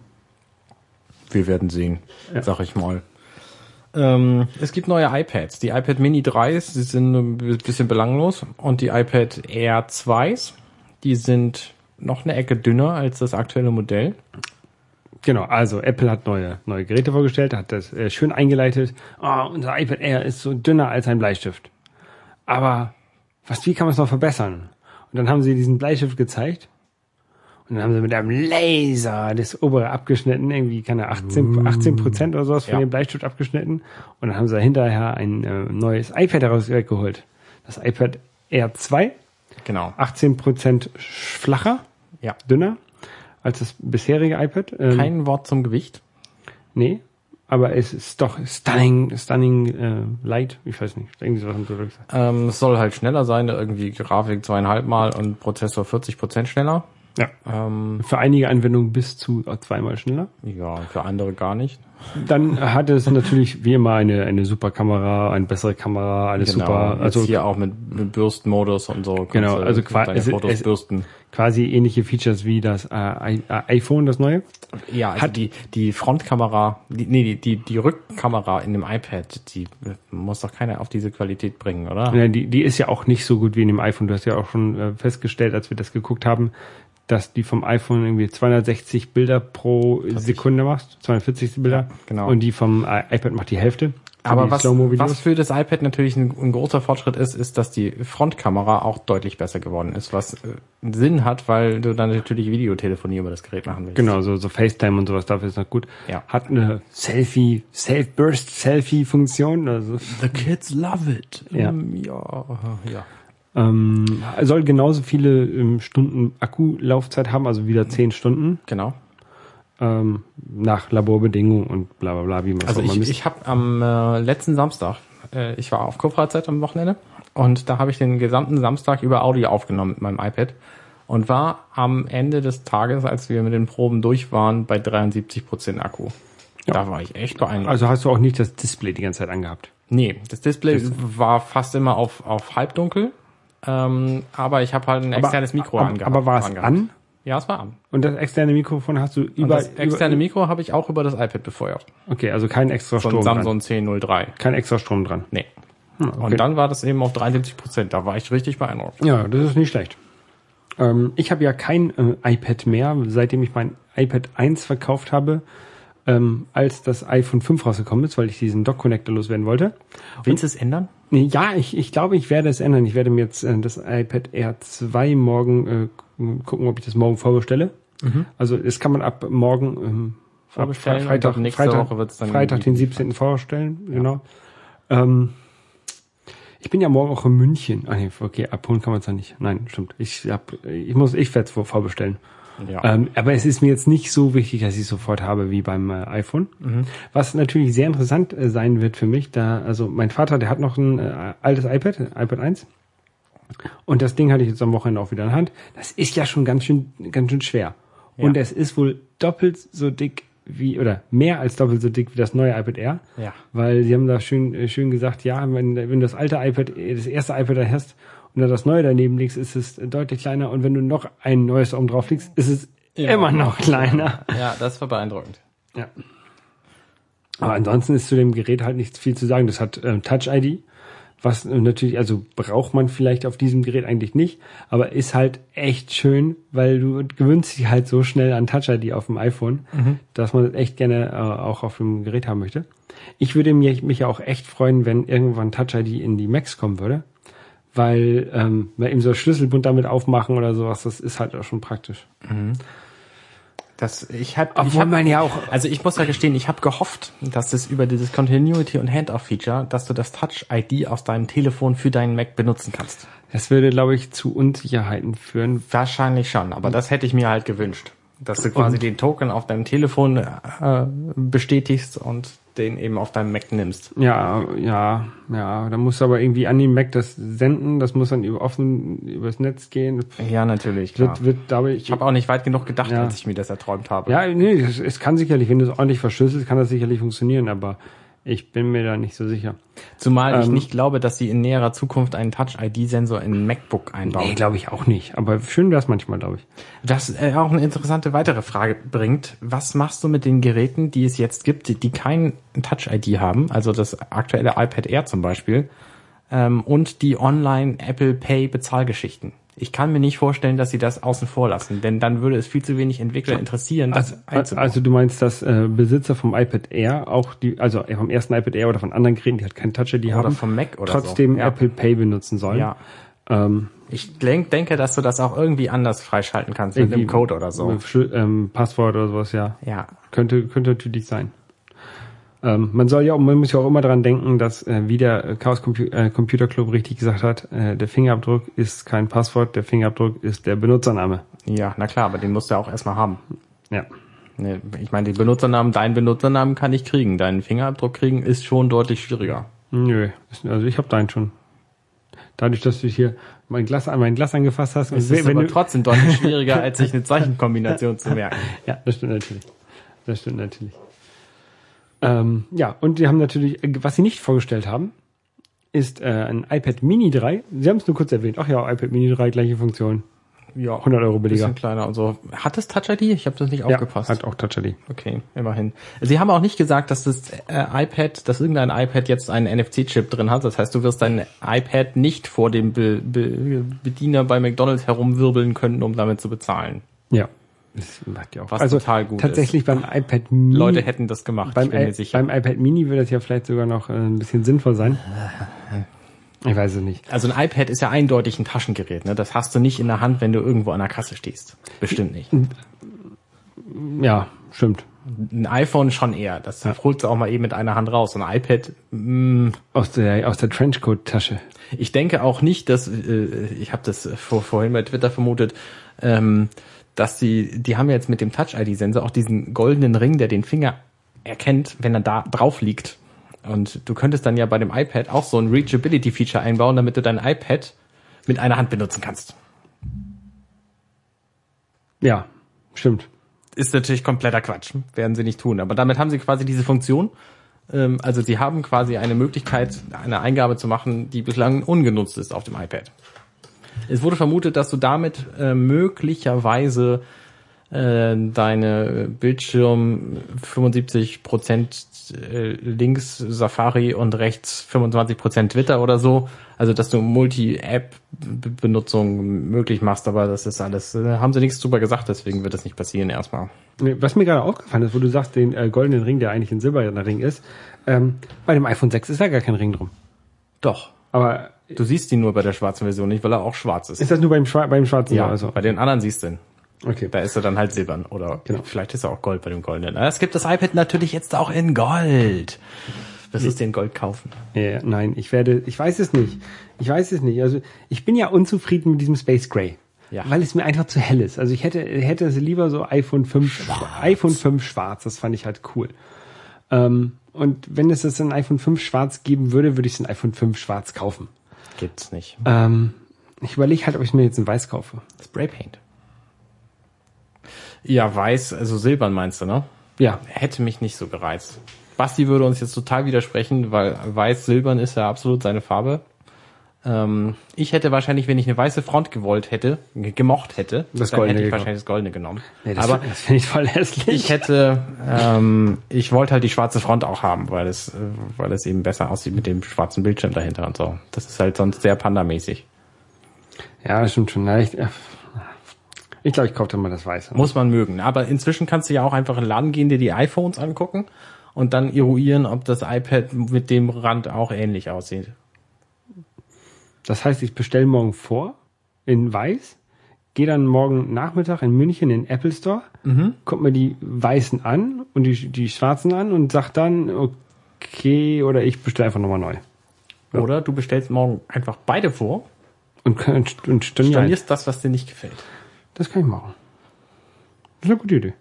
Wir werden sehen, Ja. sag ich mal. Ähm, es gibt neue iPads. Die iPad Mini 3s, die sind ein bisschen belanglos. Und die iPad Air 2s, die sind noch eine Ecke dünner als das aktuelle Modell. Genau, also Apple hat neue, neue Geräte vorgestellt, hat das äh, schön eingeleitet. Oh, unser iPad Air ist so dünner als ein Bleistift. Aber was, wie kann man es noch verbessern? Und dann haben sie diesen Bleistift gezeigt. Und dann haben sie mit einem Laser das obere abgeschnitten, irgendwie keine 18, 18 Prozent oder sowas von Ja. dem Bleistift abgeschnitten. Und dann haben sie hinterher ein äh, neues iPad daraus weggeholt. Das iPad Air 2, Genau. 18 Prozent flacher, Ja. dünner als das bisherige iPad. Ähm, Kein Wort zum Gewicht. Nee, aber es ist doch stunning, stunning äh, light. Ich weiß nicht, irgendwie sowas haben sie gesagt. Ähm, es soll halt schneller sein, irgendwie Grafik zweieinhalb Mal und Prozessor 40 Prozent schneller. Ja. Ähm, Für einige Anwendungen bis zu zweimal schneller. ja, für andere gar nicht. Dann hat es natürlich wie immer eine, eine super Kamera, eine bessere Kamera, alles super. Jetzt Also hier auch mit, mit Bürstenmodus und so. Genau, also qua- deine es- es- bürsten. quasi ähnliche Features wie das äh, äh, iPhone, das neue. Ja, also Hat- die, die Frontkamera, die, nee, die, die, die Rückkamera in dem iPad, die muss doch keiner auf diese Qualität bringen, oder? Ja, die, die ist ja auch nicht so gut wie in dem iPhone. Du hast ja auch schon äh, festgestellt, als wir das geguckt haben, dass die vom iPhone irgendwie 260 Bilder pro Sekunde macht, 240 Bilder. genau. Und die vom äh, iPad macht die Hälfte. Aber was, was für das iPad natürlich ein, ein großer Fortschritt ist, ist, dass die Frontkamera auch deutlich besser geworden ist, was äh, Sinn hat, weil du dann natürlich Videotelefonie über das Gerät machen willst. Genau, so, so FaceTime und sowas, dafür ist noch gut. Ja. Hat eine Selfie, Self-Burst-Selfie-Funktion. Also, The kids love it. Ja. Ähm, ja, ja. Ähm, soll genauso viele ähm, Stunden Akkulaufzeit haben, also wieder 10 Stunden, Genau. ähm, nach Laborbedingungen und bla bla bla, wie man es Also ich, misst. ich habe am äh, letzten Samstag, äh, ich war auf Co-Freizeit am Wochenende und da habe ich den gesamten Samstag über Audio aufgenommen mit meinem iPad und war am Ende des Tages, als wir mit den Proben durch waren, bei 73 Prozent Akku. Da war ich echt beeindruckt. Also hast du auch nicht das Display die ganze Zeit angehabt. nee, das Display war fast immer auf, auf halbdunkel, ähm, aber ich habe halt ein externes Mikro aber, angehabt. aber war es angehabt. an? Ja, es war an. Und das externe Mikrofon hast du Und über, das externe über Mikro habe ich auch über das iPad befeuert. Okay, also kein extra Von Strom dran. Samsung 1003. Kein extra Strom dran. Nee. okay. Und dann war das eben auf 73 Prozent. Da war ich richtig beeindruckt. Ja, das ist nicht schlecht. Ähm, ich habe ja kein äh, iPad mehr, seitdem ich mein iPad 1 verkauft habe, ähm, als das iPhone 5 rausgekommen ist, weil ich diesen Dock-Connector loswerden wollte. Willst du es ändern? Nee, Ja, ich, ich glaube, ich werde es ändern. Ich werde mir jetzt äh, das iPad Air 2 morgen äh, gucken, ob ich das morgen vorbestelle. Also das kann man ab morgen ähm, Vorbestellen Freitag, Freitag, Freitag den geliefert. 17. vorstellen, genau. Ähm, ich bin ja morgen auch in München. Ah nee, okay, abholen kann man es ja nicht. Nein, stimmt. Ich hab, ich muss, ich werde es vorbestellen. Ja. Ähm, aber es ist mir jetzt nicht so wichtig, dass ich es sofort habe wie beim äh, iPhone. Was natürlich sehr interessant äh, sein wird für mich, da, also mein Vater, der hat noch ein äh, altes iPad, iPad 1. Und das Ding hatte ich jetzt am Wochenende auch wieder in der Hand. Das ist ja schon ganz schön, ganz schön schwer. Ja. Und es ist wohl doppelt so dick wie, oder mehr als doppelt so dick wie das neue iPad Air. Ja. Weil sie haben da schön, äh, schön gesagt, ja, wenn, wenn du das alte iPad, äh, das erste iPad da hast und dann das neue daneben legst, ist es deutlich kleiner. Und wenn du noch ein neues oben drauf legst, ist es immer noch kleiner. ja, das war beeindruckend. Ja. Aber ansonsten ist zu dem Gerät halt nichts viel zu sagen. Das hat ähm, Touch ID, was natürlich, also braucht man vielleicht auf diesem Gerät eigentlich nicht, aber ist halt echt schön, weil du gewöhnst dich halt so schnell an Touch ID auf dem iPhone, dass man das echt gerne äh, auch auf dem Gerät haben möchte. Ich würde mich, mich ja auch echt freuen, wenn irgendwann Touch ID in die Macs kommen würde, weil ähm, weil eben so Schlüsselbund damit aufmachen oder sowas, das ist halt auch schon praktisch. Das, ich hab, Obwohl ich hab, man ja auch also ich muss ja gestehen, ich habe gehofft, dass es über dieses Continuity und Handoff-Feature, dass du das Touch-ID aus deinem Telefon für deinen Mac benutzen kannst. Das würde, glaube ich, zu Unsicherheiten führen. Wahrscheinlich schon, aber das hätte ich mir halt gewünscht. Dass du quasi den Token auf deinem Telefon äh, bestätigst und den eben auf deinem Mac nimmst. Ja, ja, ja. Da muss aber irgendwie an den Mac das senden. Das muss dann über offen übers Netz gehen. Ja, natürlich, klar. Wird, wird, ich. Ich habe auch nicht weit genug gedacht, Ja. als ich mir das erträumt habe. ja, nee, es, es kann sicherlich, wenn du es ordentlich verschlüsselst, kann das sicherlich funktionieren, aber ich bin mir da nicht so sicher. Zumal ich Ähm, nicht glaube, dass sie in näherer Zukunft einen Touch-ID-Sensor in ein MacBook einbauen. Nee, glaube ich auch nicht. Aber schön wäre es manchmal, glaube ich. Das äh, auch eine interessante weitere Frage bringt. Was machst du mit den Geräten, die es jetzt gibt, die, die kein Touch-ID haben, also das aktuelle iPad Air zum Beispiel, ähm, und die Online Apple Pay Bezahlgeschichten? Ich kann mir nicht vorstellen, dass sie das außen vor lassen, denn dann würde es viel zu wenig Entwickler interessieren, das Also, also du meinst, dass äh, Besitzer vom iPad Air auch die, also vom ersten iPad Air oder von anderen Geräten, die halt kein Touch-ID Oder haben, vom Mac oder trotzdem so. Ja. Apple Pay benutzen sollen. ja. Ähm, Ich denk, denke, dass du das auch irgendwie anders freischalten kannst, mit einem Code oder so. mit Ähm, Passwort oder sowas, ja. Ja. Könnte, könnte natürlich sein. Ähm, man soll ja, auch- man muss ja auch immer daran denken, dass äh, wie der Chaos Compu äh, Computer Club richtig gesagt hat, äh, der Fingerabdruck ist kein Passwort, der Fingerabdruck ist der Benutzername. Ja, na klar, aber den musst du ja auch erstmal haben. Ja. Ne, Ich meine, den Benutzernamen, deinen Benutzernamen kann ich kriegen. Deinen Fingerabdruck kriegen ist schon deutlich schwieriger. Nö, also ich habe deinen schon. Dadurch, dass du hier mein Glas an mein Glas angefasst hast, Es ist wenn aber du, trotzdem deutlich schwieriger, als sich eine Zeichenkombination zu merken. ja, das stimmt natürlich. Das stimmt natürlich. Ähm, ja, und die haben natürlich, äh, was sie nicht vorgestellt haben, ist äh, ein iPad Mini 3. Sie haben es nur kurz erwähnt. Ach ja, iPad Mini 3, gleiche Funktion. Ja, 100 Euro billiger. bisschen kleiner und so. Hat es Touch ID? Ich habe das nicht aufgepasst. Ja, hat auch Touch ID. Okay, immerhin. Sie haben auch nicht gesagt, dass das äh, iPad, dass irgendein iPad jetzt einen NFC-Chip drin hat. Das heißt, du wirst dein iPad nicht vor dem Be Be Bediener bei McDonald's herumwirbeln können, um damit zu bezahlen. Ja. Das macht ja auch. Was also total gut tatsächlich beim iPad Mini. Leute hätten das gemacht, beim, ich bin mir I- sicher. beim iPad Mini würde das ja vielleicht sogar noch äh, ein bisschen sinnvoll sein. Ich weiß es nicht. Also ein iPad ist ja eindeutig ein Taschengerät. Ne? Das hast du nicht in der Hand, wenn du irgendwo an der Kasse stehst. Bestimmt nicht. Ja, stimmt. Ein iPhone schon eher. Das holst du auch mal eben mit einer Hand raus. Und ein iPad, mh, Aus der aus der Trenchcoat-Tasche. ich denke auch nicht, dass äh, ich habe das vor, vorhin bei Twitter vermutet, ähm, dass die die haben ja jetzt mit dem Touch ID Sensor auch diesen goldenen Ring, der den Finger erkennt, wenn er da drauf liegt. Und du könntest dann ja bei dem iPad auch so ein Reachability Feature einbauen, damit du dein iPad mit einer Hand benutzen kannst. Ja, stimmt. ist natürlich kompletter Quatsch. Werden sie nicht tun. Aber damit haben sie quasi diese Funktion. Ähm, also sie haben quasi eine Möglichkeit, eine Eingabe zu machen, die bislang ungenutzt ist auf dem iPad. Es wurde vermutet, dass du damit äh, möglicherweise äh, deine Bildschirm 75 Prozent äh, links Safari und rechts 25 Prozent Twitter oder so. Also dass du Multi-App-Benutzung möglich machst, aber das ist alles, äh, haben sie nichts drüber gesagt, deswegen wird das nicht passieren erstmal. Was mir gerade aufgefallen ist, wo du sagst, den äh, goldenen Ring, der eigentlich ein silberner Ring ist, ähm, bei dem iPhone 6 ist da gar kein Ring drum. Doch. Aber Du siehst ihn nur bei der schwarzen Version nicht, weil er auch schwarz ist. ist das nur beim, Schwa beim schwarzen? ja, also. bei den anderen siehst du ihn. Okay. Da ist er dann halt silbern oder Genau. vielleicht ist er auch Gold bei dem goldenen. Es gibt das iPad natürlich jetzt auch in Gold. Das ist den Gold kaufen. Ja, nein, ich werde, ich weiß es nicht. Ich weiß es nicht. Also ich bin ja unzufrieden mit diesem Space Gray. Ja. Weil es mir einfach zu hell ist. Also ich hätte, hätte es lieber so iPhone 5, iPhone 5 schwarz. Das fand ich halt cool. Ähm, und wenn es das ein iPhone 5 schwarz geben würde, würde ich es ein iPhone 5 schwarz kaufen. Gibt's nicht. Ähm, ich überlege halt, ob ich mir jetzt ein weiß kaufe. Spraypaint. Ja, weiß, also silbern meinst du, ne? Ja. Hätte mich nicht so gereizt. Basti würde uns jetzt total widersprechen, weil weiß-silbern ist ja absolut seine Farbe. Ähm, ich hätte wahrscheinlich, wenn ich eine weiße Front gewollt hätte, ge- gemocht hätte, Das dann Goldene hätte ich wahrscheinlich das Goldene genommen. Nee, das Aber das finde ich voll hässlich. ich hätte, ähm, ich wollte halt die schwarze Front auch haben, weil es, äh, weil es eben besser aussieht mit dem schwarzen Bildschirm dahinter und so. Das ist halt sonst sehr pandamäßig. ja, das stimmt schon. Leicht. Ich glaube, ich kaufe dann mal das Weiße. Muss man mögen. Aber inzwischen kannst du ja auch einfach in den Laden gehen, dir die iPhones angucken und dann eruieren, ob das iPad mit dem Rand auch ähnlich aussieht. Das heißt, ich bestelle morgen vor in weiß, gehe dann morgen Nachmittag in München in den Apple Store, guck mir die weißen an und die, die schwarzen an und sag dann, okay, oder ich bestelle einfach nochmal neu. Oder du bestellst morgen einfach beide vor, Und, und, und stornierst das, was dir nicht gefällt. Das kann ich machen. Das ist eine gute Idee.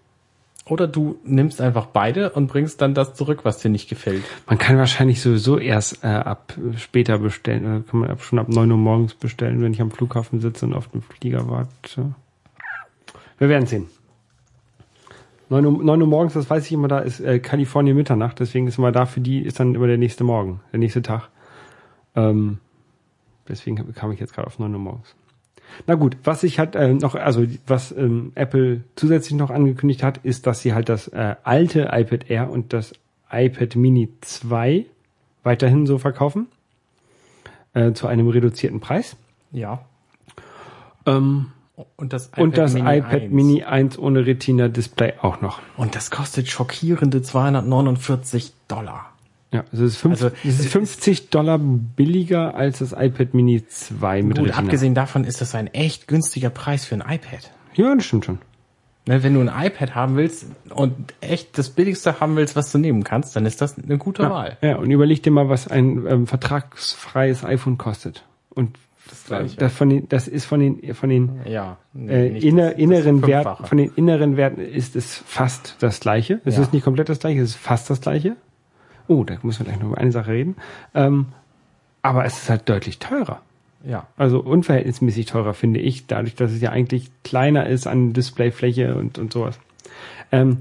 Oder du nimmst einfach beide und bringst dann das zurück, was dir nicht gefällt. Man kann wahrscheinlich sowieso erst äh, ab äh, später bestellen. Oder kann man schon ab 9 Uhr morgens bestellen, wenn ich am Flughafen sitze und auf den Flieger warte. Wir werden sehen. 9 Uhr, 9 Uhr morgens, das weiß ich immer, da ist äh, Kalifornien Mitternacht, deswegen ist immer da für die, ist dann immer der nächste Morgen, der nächste Tag. Ähm, deswegen kam ich jetzt gerade auf 9 Uhr morgens. Na gut, was ich halt äh, noch, also was ähm, Apple zusätzlich noch angekündigt hat, ist, dass sie halt das äh, alte iPad Air und das iPad Mini 2 weiterhin so verkaufen. Äh, zu einem reduzierten Preis. Ja. Ähm, Und das iPad, und das iPad 1. Mini 1 ohne Retina Display auch noch. Und das kostet schockierende 249 Dollar. Ja, also es ist, fünf, Also, es ist 50 Dollar billiger als das iPad Mini 2 mit Gut, Retina. abgesehen davon ist das ein echt günstiger Preis für ein iPad. Ja, das stimmt schon. Ne, wenn du ein iPad haben willst und echt das billigste haben willst, was du nehmen kannst, dann ist das eine gute Wahl. Ja, und überleg dir mal, was ein ähm, vertragsfreies iPhone kostet. Und Das Gleiche. das, von den, das ist von den, von den Ja. nee, äh, inner, inneren Werten, von den inneren Werten ist es fast das gleiche. Es Ja. ist nicht komplett das gleiche, es ist fast das gleiche. Oh, da müssen wir gleich noch über eine Sache reden. Ähm, aber es ist halt deutlich teurer. Ja. Also unverhältnismäßig teurer, finde ich, dadurch, dass es ja eigentlich kleiner ist an Displayfläche und, und sowas. Ähm,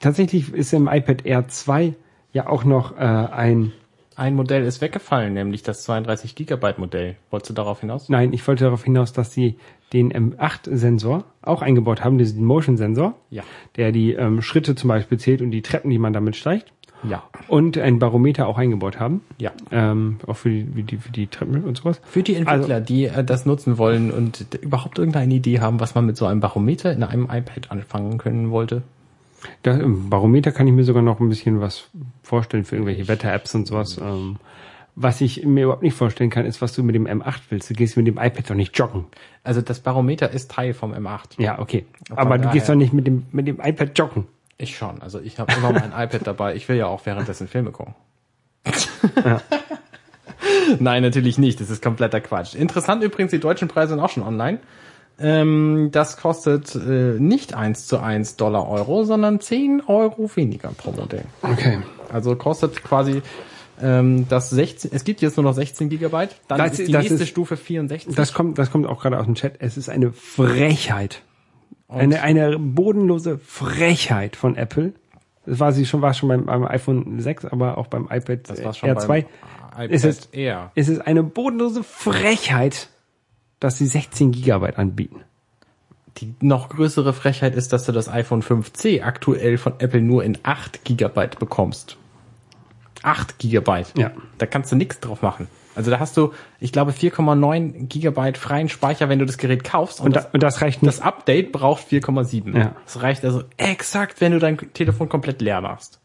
tatsächlich ist im iPad Air 2 ja auch noch äh, ein, Ein Modell ist weggefallen, nämlich das 32 Gigabyte Modell. Wolltest du darauf hinaus? nein, ich wollte darauf hinaus, dass sie den M8-Sensor auch eingebaut haben, diesen Motion-Sensor, Ja. der die ähm, Schritte zum Beispiel zählt und die Treppen, die man damit steigt. Ja. Und ein Barometer auch eingebaut haben. Ja. Ähm, auch für die, für die, für die Treppen und sowas. Für die Entwickler, die äh, das nutzen wollen und überhaupt irgendeine Idee haben, was man mit so einem Barometer in einem iPad anfangen können wollte. Da, im Barometer kann ich mir sogar noch ein bisschen was vorstellen für irgendwelche Wetter-Apps und sowas. Ähm, was ich mir überhaupt nicht vorstellen kann, ist, was du mit dem M8 willst. Du gehst mit dem iPad doch nicht joggen. Also das Barometer ist Teil vom M8. Ja, okay. Aber du gehst doch nicht mit dem, mit dem iPad joggen. Ich schon. Also ich habe immer mein iPad dabei. Ich will ja auch währenddessen Filme gucken. Nein, natürlich nicht. Das ist kompletter Quatsch. Interessant übrigens, die deutschen Preise sind auch schon online. Ähm, das kostet äh, nicht eins zu eins Dollar Euro, sondern 10 Euro weniger pro Modell. Okay. Also kostet quasi ähm, das 16, es gibt jetzt nur noch 16 Gigabyte, dann Das- ist die nächste ist- Stufe 64. Das kommt, das kommt auch gerade aus dem Chat. Es ist eine Frechheit. Eine, eine bodenlose Frechheit von Apple. Das war sie schon, war schon beim, beim iPhone 6, aber auch beim iPad das war schon R2. beim ist es, Air. es ist eine bodenlose Frechheit, dass sie 16 Gigabyte anbieten. Die noch größere Frechheit ist, dass du das iPhone 5C aktuell von Apple nur in 8 Gigabyte bekommst. 8 Gigabyte. Ja. Da kannst du nichts drauf machen. Also da hast du, ich glaube, 4,9 Gigabyte freien Speicher, wenn du das Gerät kaufst. Und, da, und das reicht nicht. das Update braucht 4,7. Ja. Das reicht also exakt, wenn du dein Telefon komplett leer machst.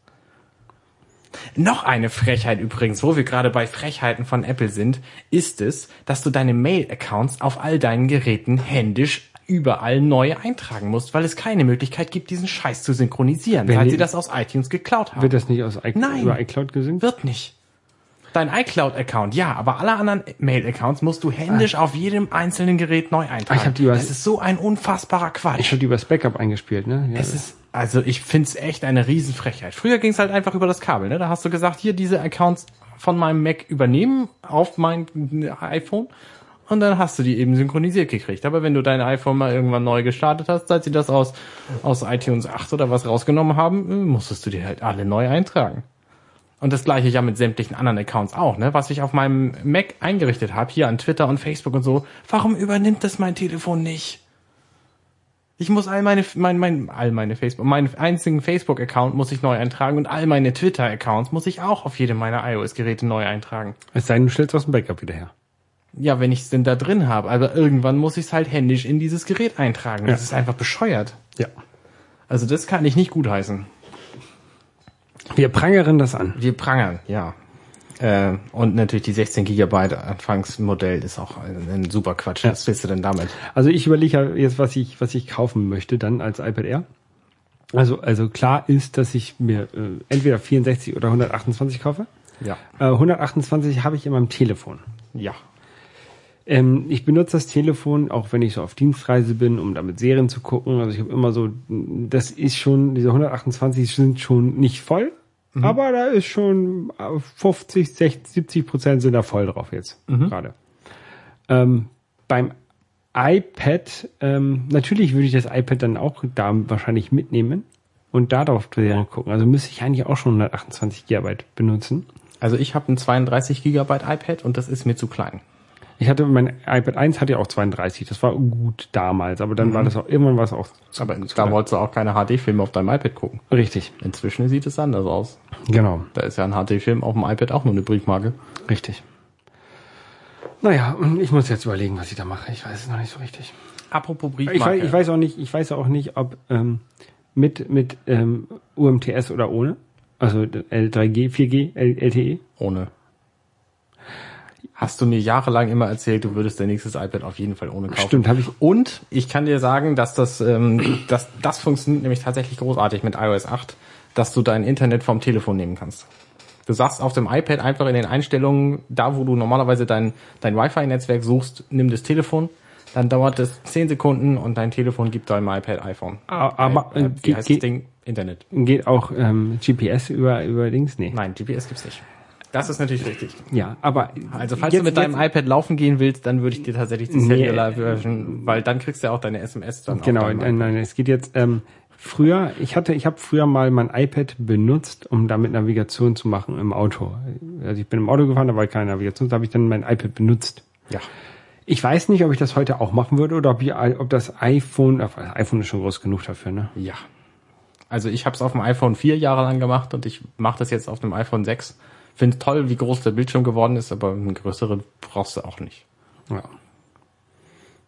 Noch eine Frechheit übrigens, wo wir gerade bei Frechheiten von Apple sind, ist es, dass du deine Mail-Accounts auf all deinen Geräten händisch überall neu eintragen musst, weil es keine Möglichkeit gibt, diesen Scheiß zu synchronisieren, Wenn weil sie das aus iTunes geklaut haben. Wird das nicht aus iCloud, Nein. über iCloud gesynkt? Wird nicht. Dein iCloud-Account, ja, aber alle anderen Mail-Accounts musst du händisch auf jedem einzelnen Gerät neu eintragen. Ah, ich die über- das ist so ein unfassbarer Quatsch. Ich habe die übers Backup eingespielt, ne? Ja. Es ist, also ich find's echt eine Riesenfrechheit. Früher ging's halt einfach über das Kabel, ne? Da hast du gesagt, hier diese Accounts von meinem Mac übernehmen auf mein iPhone und dann hast du die eben synchronisiert gekriegt. Aber wenn du dein iPhone mal irgendwann neu gestartet hast, seit sie das aus, aus iTunes 8 oder was rausgenommen haben, äh, musstest du die halt alle neu eintragen. Und das gleiche ja mit sämtlichen anderen Accounts auch, ne? Was ich auf meinem Mac eingerichtet habe, hier an Twitter und Facebook und so. Warum übernimmt das mein Telefon nicht? Ich muss all meine, mein, mein, all meine Facebook, meinen einzigen Facebook-Account muss ich neu eintragen und all meine Twitter-Accounts muss ich auch auf jedem meiner iOS-Geräte neu eintragen. Es sei denn, du stellst aus dem Backup wieder her. Ja, wenn ich es denn da drin habe, aber irgendwann muss ich es halt händisch in dieses Gerät eintragen. Das Ja. ist einfach bescheuert. Ja. Also das kann ich nicht gutheißen. Wir prangeren das an. Wir prangern, ja. Äh, und natürlich die 16 Gigabyte Anfangsmodell ist auch ein, ein super Quatsch. Was willst du denn damit? Also ich überlege ja jetzt, was ich, was ich kaufen möchte dann als iPad Air. Also, also klar ist, dass ich mir äh, entweder 64 oder 128 kaufe. Ja. Äh, 128 habe ich in meinem Telefon. Ja. Ähm, ich benutze das Telefon, auch wenn ich so auf Dienstreise bin, um damit Serien zu gucken. Also ich habe immer so, das ist schon, diese 128 sind schon nicht voll, aber da ist schon äh, 50, 60, 70 Prozent sind da voll drauf jetzt gerade. Ähm, beim iPad, ähm, natürlich würde ich das iPad dann auch da wahrscheinlich mitnehmen und da drauf Serien gucken. Also müsste ich eigentlich auch schon 128 Gigabyte benutzen. Also ich habe ein 32 Gigabyte iPad und das ist mir zu klein. Ich hatte mein iPad 1 hatte ja auch 32, das war gut damals, aber dann war das auch irgendwann war es auch Aber da wolltest du auch keine HD-Filme auf deinem iPad gucken. richtig. Inzwischen sieht es anders aus. Genau, Da ist ja ein HD-Film auf dem iPad auch nur eine Briefmarke. richtig. Naja, und ich muss jetzt überlegen, was ich da mache. Ich weiß es noch nicht so richtig. Apropos Ich weiß, ich weiß auch nicht, ich weiß auch nicht, ob ähm, mit mit ähm, UMTS oder ohne, also L3G, 4G, L LTE. Ohne. Hast du mir jahrelang immer erzählt, du würdest dein nächstes iPad auf jeden Fall ohne kaufen. Stimmt, habe ich. Und ich kann dir sagen, dass das, ähm, dass das funktioniert nämlich tatsächlich großartig mit iOS 8, dass du dein Internet vom Telefon nehmen kannst. Du sagst auf dem iPad einfach in den Einstellungen, da wo du normalerweise dein, dein Wi-Fi-Netzwerk suchst, nimm das Telefon, dann dauert es 10 Sekunden und dein Telefon gibt deinem iPad iPhone. Aber äh, äh, wie geht, heißt das Ding? Internet. geht auch ähm, GPS über über Dings? Nee. Nein, GPS gibt's nicht. Das ist natürlich richtig. Ja, aber Also falls jetzt- du mit deinem jetzt- iPad laufen gehen willst, dann würde ich dir tatsächlich die Nee. Cellular Version, weil dann kriegst du ja auch deine SMS dann Genau, nein, nein, es geht jetzt ähm, früher, ich hatte, ich habe früher mal mein iPad benutzt, um damit Navigation zu machen im Auto. Also ich bin im Auto gefahren, da war keine Navigation, da habe ich dann mein iPad benutzt. Ja. Ich weiß nicht, ob ich das heute auch machen würde oder ob, ich, ob das iPhone, das iPhone ist schon groß genug dafür, ne? Ja. Also ich habe es auf dem iPhone 4 Jahre lang gemacht und ich mache das jetzt auf dem iPhone 6. Finde toll, wie groß der Bildschirm geworden ist, aber einen größeren brauchst du auch nicht. Ja.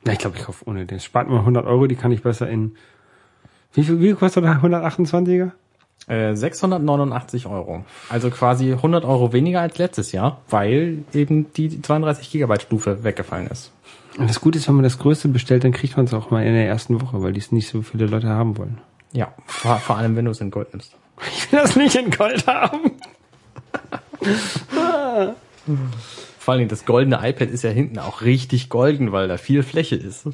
Ja, ich glaube, ich kaufe ohne den. Spart mir 100 Euro, die kann ich besser in, wie viel, wie viel kostet der 128er? Äh, 689 Euro. Also quasi 100 Euro weniger als letztes Jahr, weil eben die 32 Gigabyte Stufe weggefallen ist. Und das Gute ist, wenn man das Größte bestellt, dann kriegt man es auch mal in der ersten Woche, weil dies nicht so viele Leute haben wollen. Ja, vor, vor allem wenn du es in Gold nimmst. Ich will das nicht in Gold haben. Vor allem das goldene iPad ist ja hinten auch richtig golden, weil da viel Fläche ist.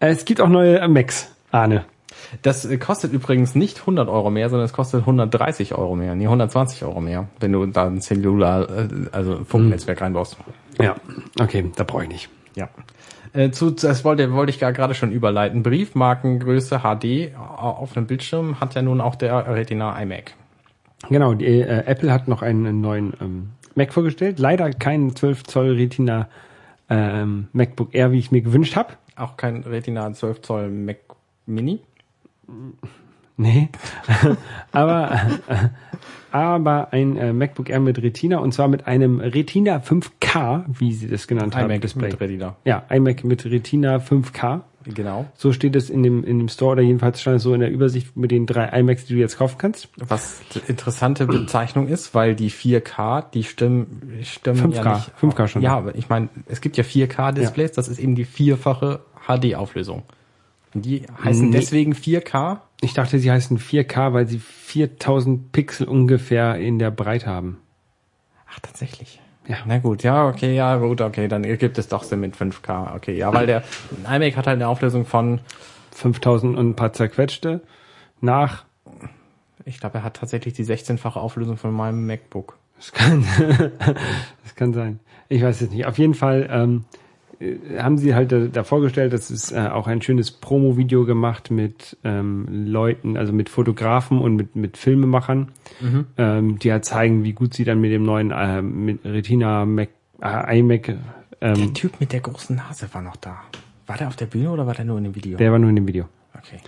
Äh, Es gibt auch neue Macs, Arne. Das äh, kostet übrigens nicht 100 Euro mehr, sondern es kostet 130 Euro mehr, nee 120 Euro mehr, wenn du da ein Cellular, äh, also Funknetzwerk reinbaust. Ja, okay, da brauche ich nicht. Ja. Äh, zu, das wollte, wollte ich gerade schon überleiten. Briefmarkengröße HD auf einem Bildschirm hat ja nun auch der Retina iMac. Genau, die, äh, Apple hat noch einen neuen ähm, Mac vorgestellt. Leider keinen 12 Zoll Retina ähm, MacBook Air, wie ich mir gewünscht habe. Auch kein Retina 12 Zoll Mac Mini. Nee. aber, aber ein äh, MacBook Air mit Retina und zwar mit einem Retina 5K, wie sie das genannt haben. iMac Display. mit Retina. Ja, iMac mit Retina 5K. Genau. So steht es in dem, in dem Store oder jedenfalls stand es so in der Übersicht mit den drei iMacs, die du jetzt kaufen kannst. Was interessante Bezeichnung ist, weil die 4K, die stimmen, stimmen 5K, ja nicht. 5K schon. Ja, aber ich meine, es gibt ja 4K-Displays, das ist eben die vierfache HD-Auflösung. Und die heißen Nee. deswegen 4K. Ich dachte, sie heißen 4K, weil sie 4000 Pixel ungefähr in der Breite haben. Ach, tatsächlich. Ja. Na gut, ja, okay, ja, gut, okay, dann gibt es doch Sinn mit 5K. Okay, ja, weil der iMac hat halt eine Auflösung von, 5000 und ein paar zerquetschte. Nach, ich glaube, er hat tatsächlich die 16-fache Auflösung von meinem MacBook. das kann, das kann sein. Ich weiß es nicht. Auf jeden Fall ähm, äh, haben sie halt da, da vorgestellt, das ist äh, auch ein schönes Promo-Video gemacht mit ähm, Leuten, also mit Fotografen und mit, mit Filmemachern, ähm, die halt zeigen, wie gut sie dann mit dem neuen äh, mit Retina Mac, äh, iMac, Der ähm, Typ mit der großen Nase war noch da. War der auf der Bühne oder war der nur in dem Video? der war nur in dem Video. okay.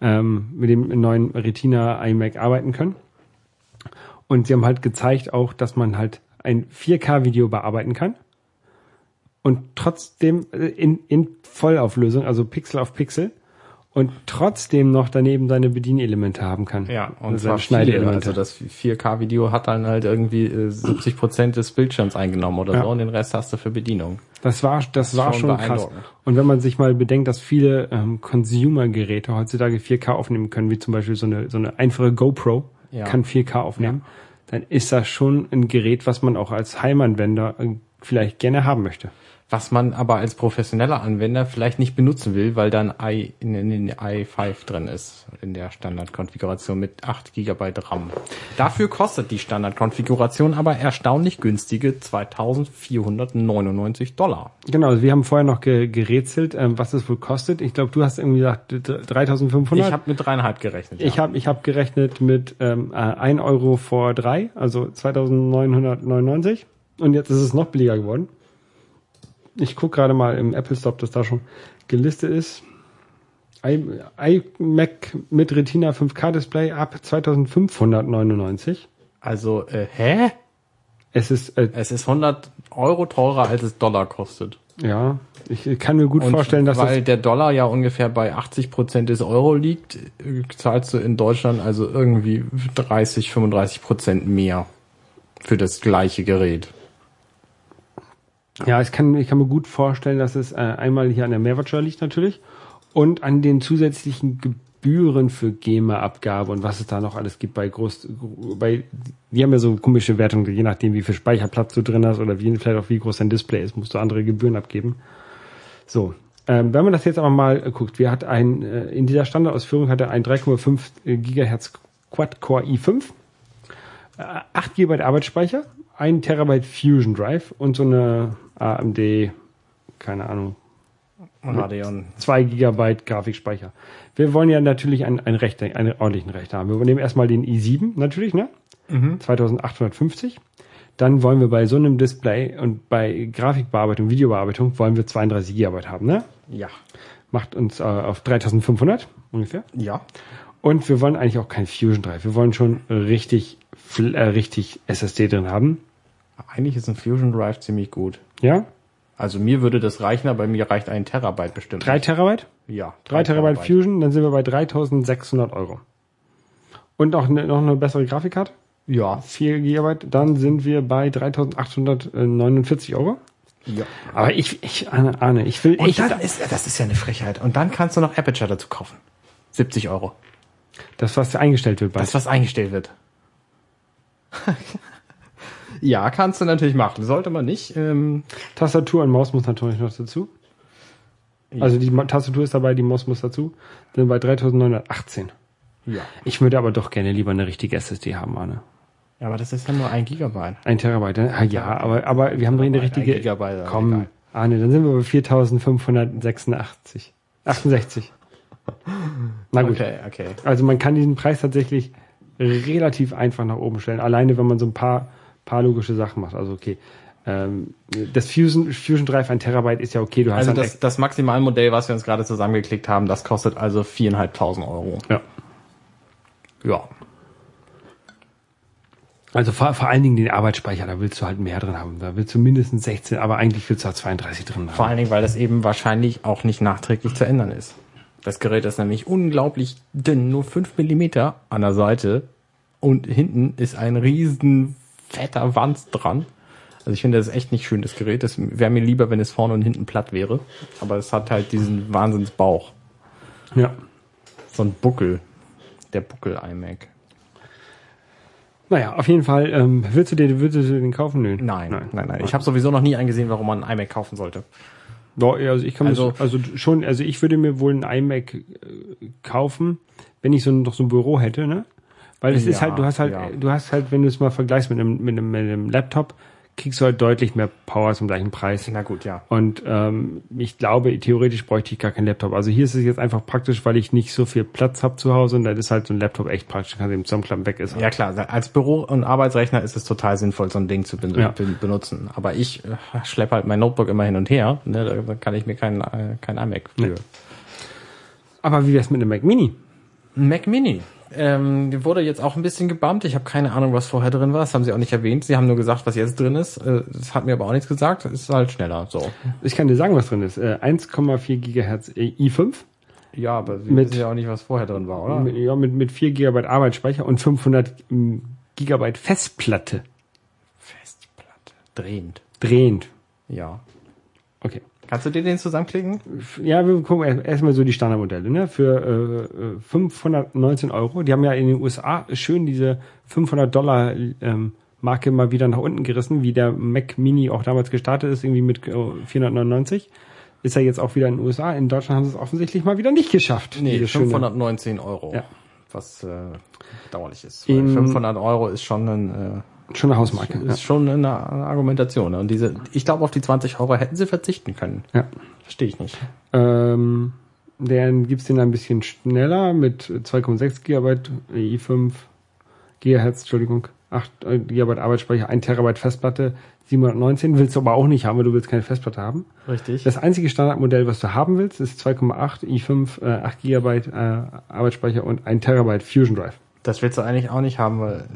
ähm, mit dem neuen Retina iMac arbeiten können. Und sie haben halt gezeigt auch, dass man halt ein 4K-Video bearbeiten kann und trotzdem äh, in, in Vollauflösung, also Pixel auf Pixel und trotzdem noch daneben seine Bedienelemente haben kann. Ja, und Also seine viele. Schneidelemente. Also das 4K-Video hat dann halt irgendwie äh, 70 Prozent des Bildschirms eingenommen oder Ja. so und den Rest hast du für Bedienung. Das war, das war schon schon krass. Und wenn man sich mal bedenkt, dass viele ähm, Consumer-Geräte heutzutage 4K aufnehmen können, wie zum Beispiel so eine, so eine einfache GoPro Ja. kann 4K aufnehmen, dann ist das schon ein Gerät, was man auch als Heimanwender äh, vielleicht gerne haben möchte. Was man aber als professioneller Anwender vielleicht nicht benutzen will, weil dann i in, in den i5 drin ist, in der Standardkonfiguration mit 8 GB RAM. Dafür kostet die Standardkonfiguration aber erstaunlich günstige 2499 Dollar. Genau, also wir haben vorher noch ge gerätselt, ähm, was es wohl kostet. Ich glaube, du hast irgendwie gesagt d- d- 3500. Ich habe mit dreieinhalb gerechnet. Ich habe ich hab gerechnet mit ähm, äh, 1 Euro vor 3, also 2999. Und jetzt ist es noch billiger geworden. Ich gucke gerade mal im Apple Store, ob das da schon gelistet ist. IMac mit Retina 5K Display ab 2599. Also, äh, hä? Es ist, äh, Es ist 100 Euro teurer, als es Dollar kostet. ja, ich kann mir gut Und vorstellen, dass weil das, der Dollar ja ungefähr bei 80 Prozent des Euro liegt, äh, zahlst du in Deutschland also irgendwie 30, 35 Prozent mehr für das gleiche Gerät. Ja, ich kann, ich kann mir gut vorstellen, dass es äh, einmal hier an der Mehrwertsteuer liegt natürlich und an den zusätzlichen Gebühren für GEMA-Abgabe und was es da noch alles gibt bei groß, bei, die haben ja so komische Wertungen, je nachdem wie viel Speicherplatz du drin hast oder wie, vielleicht auch wie groß dein Display ist, musst du andere Gebühren abgeben. So. Ähm, wenn man das jetzt aber mal äh, guckt, wir hat ein, äh, in dieser Standardausführung hat er ein 3,5 Gigahertz Quad-Core i5, äh, 8 GB Arbeitsspeicher, 1 Terabyte Fusion Drive und so eine AMD, keine Ahnung, Radeon. 2 Gigabyte Grafikspeicher. Wir wollen ja natürlich einen, einen Rechner, einen ordentlichen Rechner haben. Wir nehmen erstmal den i7 natürlich, ne? 2850. Dann wollen wir bei so einem Display und bei Grafikbearbeitung, Videobearbeitung wollen wir 32 Gigabyte haben, ne? Ja. Macht uns äh, auf 3500 ungefähr. Ja. Und wir wollen eigentlich auch kein Fusion Drive. Wir wollen schon richtig, richtig SSD drin haben. Eigentlich ist ein Fusion Drive ziemlich gut. Ja? Also mir würde das reichen, aber mir reicht ein Terabyte bestimmt. 3 Terabyte? Ja. 3 Terabyte Fusion, dann sind wir bei 3600 Euro. Und auch eine, noch eine bessere Grafikkarte? Ja. 4 Gigabyte, dann sind wir bei 3849 Euro. ja. Aber ich, ich ahne, ahne ich will, Und ich, dann ist, das ist ja eine Frechheit. Und dann kannst du noch Aperture dazu kaufen. 70 Euro. das, was eingestellt wird bald. Das, was eingestellt wird. ja, kannst du natürlich machen. Sollte man nicht. Ähm, Tastatur und Maus muss natürlich noch dazu. Also die Tastatur ist dabei, die Maus muss dazu. Dann bei 3918. ja. Ich würde aber doch gerne lieber eine richtige SSD haben, Arne. ja, aber das ist ja nur ein Gigabyte. Ein Terabyte, ne? Ah, ja, aber, aber wir haben doch eine richtige. ein Gigabyte, Komm, egal. Arne, dann sind wir bei 4586. 68. Na gut. Okay, okay. Also man kann diesen Preis tatsächlich relativ einfach nach oben stellen. Alleine, wenn man so ein paar, paar logische Sachen macht. Also okay. Ähm, das Fusion, Fusion Drive, ein Terabyte ist ja okay. Du hast Also das, das Maximalmodell, was wir uns gerade zusammengeklickt haben, das kostet also 4.500 Euro. ja. Ja. Also vor, vor allen Dingen den Arbeitsspeicher, da willst du halt mehr drin haben. Da willst du mindestens 16, aber eigentlich willst du halt 32 drin haben. Vor allen Dingen, weil das eben wahrscheinlich auch nicht nachträglich zu ändern ist. Das Gerät ist nämlich unglaublich dünn, nur 5 Millimeter an der Seite und hinten ist ein riesen fetter Wanz dran. Also ich finde das ist echt nicht schön, das Gerät. Das wäre mir lieber, wenn es vorne und hinten platt wäre. Aber es hat halt diesen Wahnsinnsbauch. Ja. So ein Buckel. Der Buckel iMac. Naja, auf jeden Fall, ähm, willst du dir, würdest du den kaufen? Nö. Nein, nein, nein. Ich habe sowieso noch nie eingesehen, warum man einen iMac kaufen sollte. Doch, also ich kann Also- also, also schon, also ich würde mir wohl einen iMac äh, kaufen, wenn ich so ein, noch so ein Büro hätte, ne? Weil es ist Ja, halt, du hast halt, ja. du hast halt, wenn du es mal vergleichst mit einem, mit einem, mit einem Laptop, kriegst du halt deutlich mehr Power zum gleichen Preis. Na gut, ja. Und ähm, ich glaube, theoretisch bräuchte ich gar keinen Laptop. Also hier ist es jetzt einfach praktisch, weil ich nicht so viel Platz habe zu Hause und da ist halt so ein Laptop echt praktisch, kann eben zusammenklappen, weg ist. Ja klar, als Büro- und Arbeitsrechner ist es total sinnvoll, so ein Ding zu ben Ja. ben benutzen. Aber ich äh, schleppe halt mein Notebook immer hin und her. Ne? Da, kann ich mir kein, äh, kein iMac für. Nee. Aber wie wär's mit einem Mac Mini? Mac Mini. Ähm, die wurde jetzt auch ein bisschen gebumpt. Ich habe keine Ahnung, was vorher drin war. Das haben sie auch nicht erwähnt. Sie haben nur gesagt, was jetzt drin ist. Äh, Das hat mir aber auch nichts gesagt. Es ist halt schneller. So. Ich kann dir sagen, was drin ist. Äh, 1,4 Gigahertz i5 Ja, aber sie Mit- wissen ja auch nicht, was vorher drin war, oder? mit, ja, mit, mit 4 GB Arbeitsspeicher und 500 Gigabyte Festplatte. Festplatte. Drehend. Drehend. Ja. Okay. Kannst du dir den zusammenklicken? Ja, wir gucken erst- erstmal so die Standardmodelle, ne? Für äh, äh, 519 Euro. Die haben ja in den USA schön diese 500 Dollar ähm, Marke mal wieder nach unten gerissen, wie der Mac Mini auch damals gestartet ist, irgendwie mit äh, 499. Ist er jetzt auch wieder in den USA. In Deutschland haben sie es offensichtlich mal wieder nicht geschafft. Nee, diese schöne- 519 Euro. Ja. Was äh, bedauerlich ist. Weil In- 500 Euro ist schon ein, Schon eine Hausmarke. äh, ist schon eine, eine Argumentation. ne? Und diese, ich glaube, auf die 20 Euro hätten sie verzichten können. Ja. Verstehe ich nicht. Ähm, dann gibt's den ein bisschen schneller mit 2,6 Gigabyte i5 Gigahertz, Entschuldigung, 8 Gigabyte Arbeitsspeicher, 1 Terabyte Festplatte, 719 willst du aber auch nicht haben, weil du willst keine Festplatte haben. Richtig. Das einzige Standardmodell, was du haben willst, ist 2,8 i5, äh, 8 Gigabyte äh, Arbeitsspeicher und 1 Terabyte Fusion Drive. Das willst du eigentlich auch nicht haben, weil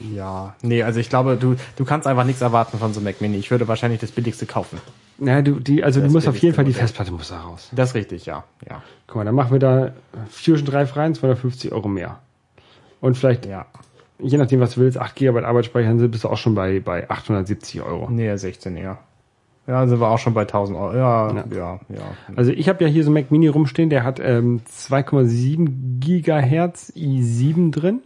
äh, ja. Nee, also ich glaube, du, du kannst einfach nichts erwarten von so einem Mac Mini. Ich würde wahrscheinlich das billigste kaufen. Ja, du, die, also du Das musst auf jeden Fall die. Festplatte muss da raus. Das ist richtig, ja. Ja. Guck mal, dann machen wir da Fusion Drive rein, 250 Euro mehr. Und vielleicht Ja. je nachdem, was du willst, 8 GB Arbeitsspeicher, dann bist du auch schon bei, bei 870 Euro. Nee, 16 eher. Ja, sind wir auch schon bei 1000 Euro. Ja, ja, ja. Also ich habe ja hier so einen Mac Mini rumstehen, der hat ähm, 2,7 Gigahertz i7 drin,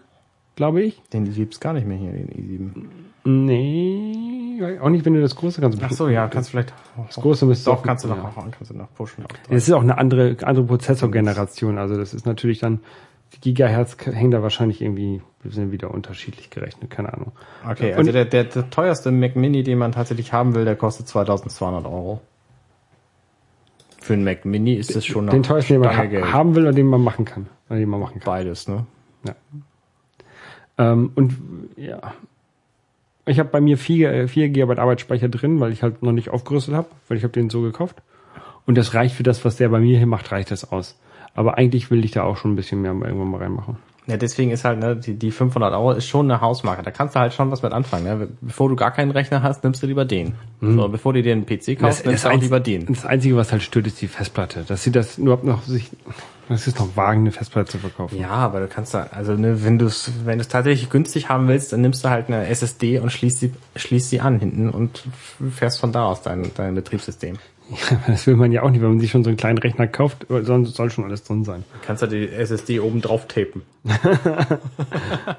glaube ich. Den gibt's gar nicht mehr hier, den i7. Nee, auch nicht, wenn du das große kannst. Ach so, ja, kannst vielleicht. Das große müsste Doch, auch- kannst du noch, ja. kannst du noch pushen. Es ist auch eine andere, andere Prozessorgeneration. Also das ist natürlich dann, Gigahertz hängen da wahrscheinlich irgendwie, wir sind wieder unterschiedlich gerechnet, keine Ahnung. Okay, also der, der, der teuerste Mac Mini, den man tatsächlich haben will, der kostet 2200 Euro. Für einen Mac Mini ist das schon Den teuersten, den man ha haben will und den man machen kann. Oder den man machen kann. Beides, ne? Ähm, und ja, ich habe bei mir 4, 4 GB Arbeitsspeicher drin, weil ich halt noch nicht aufgerüstet habe, weil ich habe den so gekauft. Und das reicht für das, was der bei mir hier macht, reicht das aus. Aber eigentlich will ich da auch schon ein bisschen mehr irgendwann mal reinmachen. Ja, deswegen ist halt, ne, die, die 500 Euro ist schon eine Hausmarke. Da kannst du halt schon was mit anfangen, ne? Bevor du gar keinen Rechner hast, nimmst du lieber den. So, bevor du dir einen PC kaufst, nimmst du auch lieber den. das Einzige, was halt stört, ist die Festplatte. Dass sie das überhaupt noch sich, das ist noch wagen, eine Festplatte zu verkaufen. Ja, aber du kannst da, also ne, wenn du es, wenn du es tatsächlich günstig haben willst, dann nimmst du halt eine SSD und schließt sie, schließt sie an hinten und fährst von da aus dein, dein Betriebssystem. Ja, das will man ja auch nicht, wenn man sich schon so einen kleinen Rechner kauft, soll, soll schon alles drin sein. Kannst du die SSD oben drauf tapen.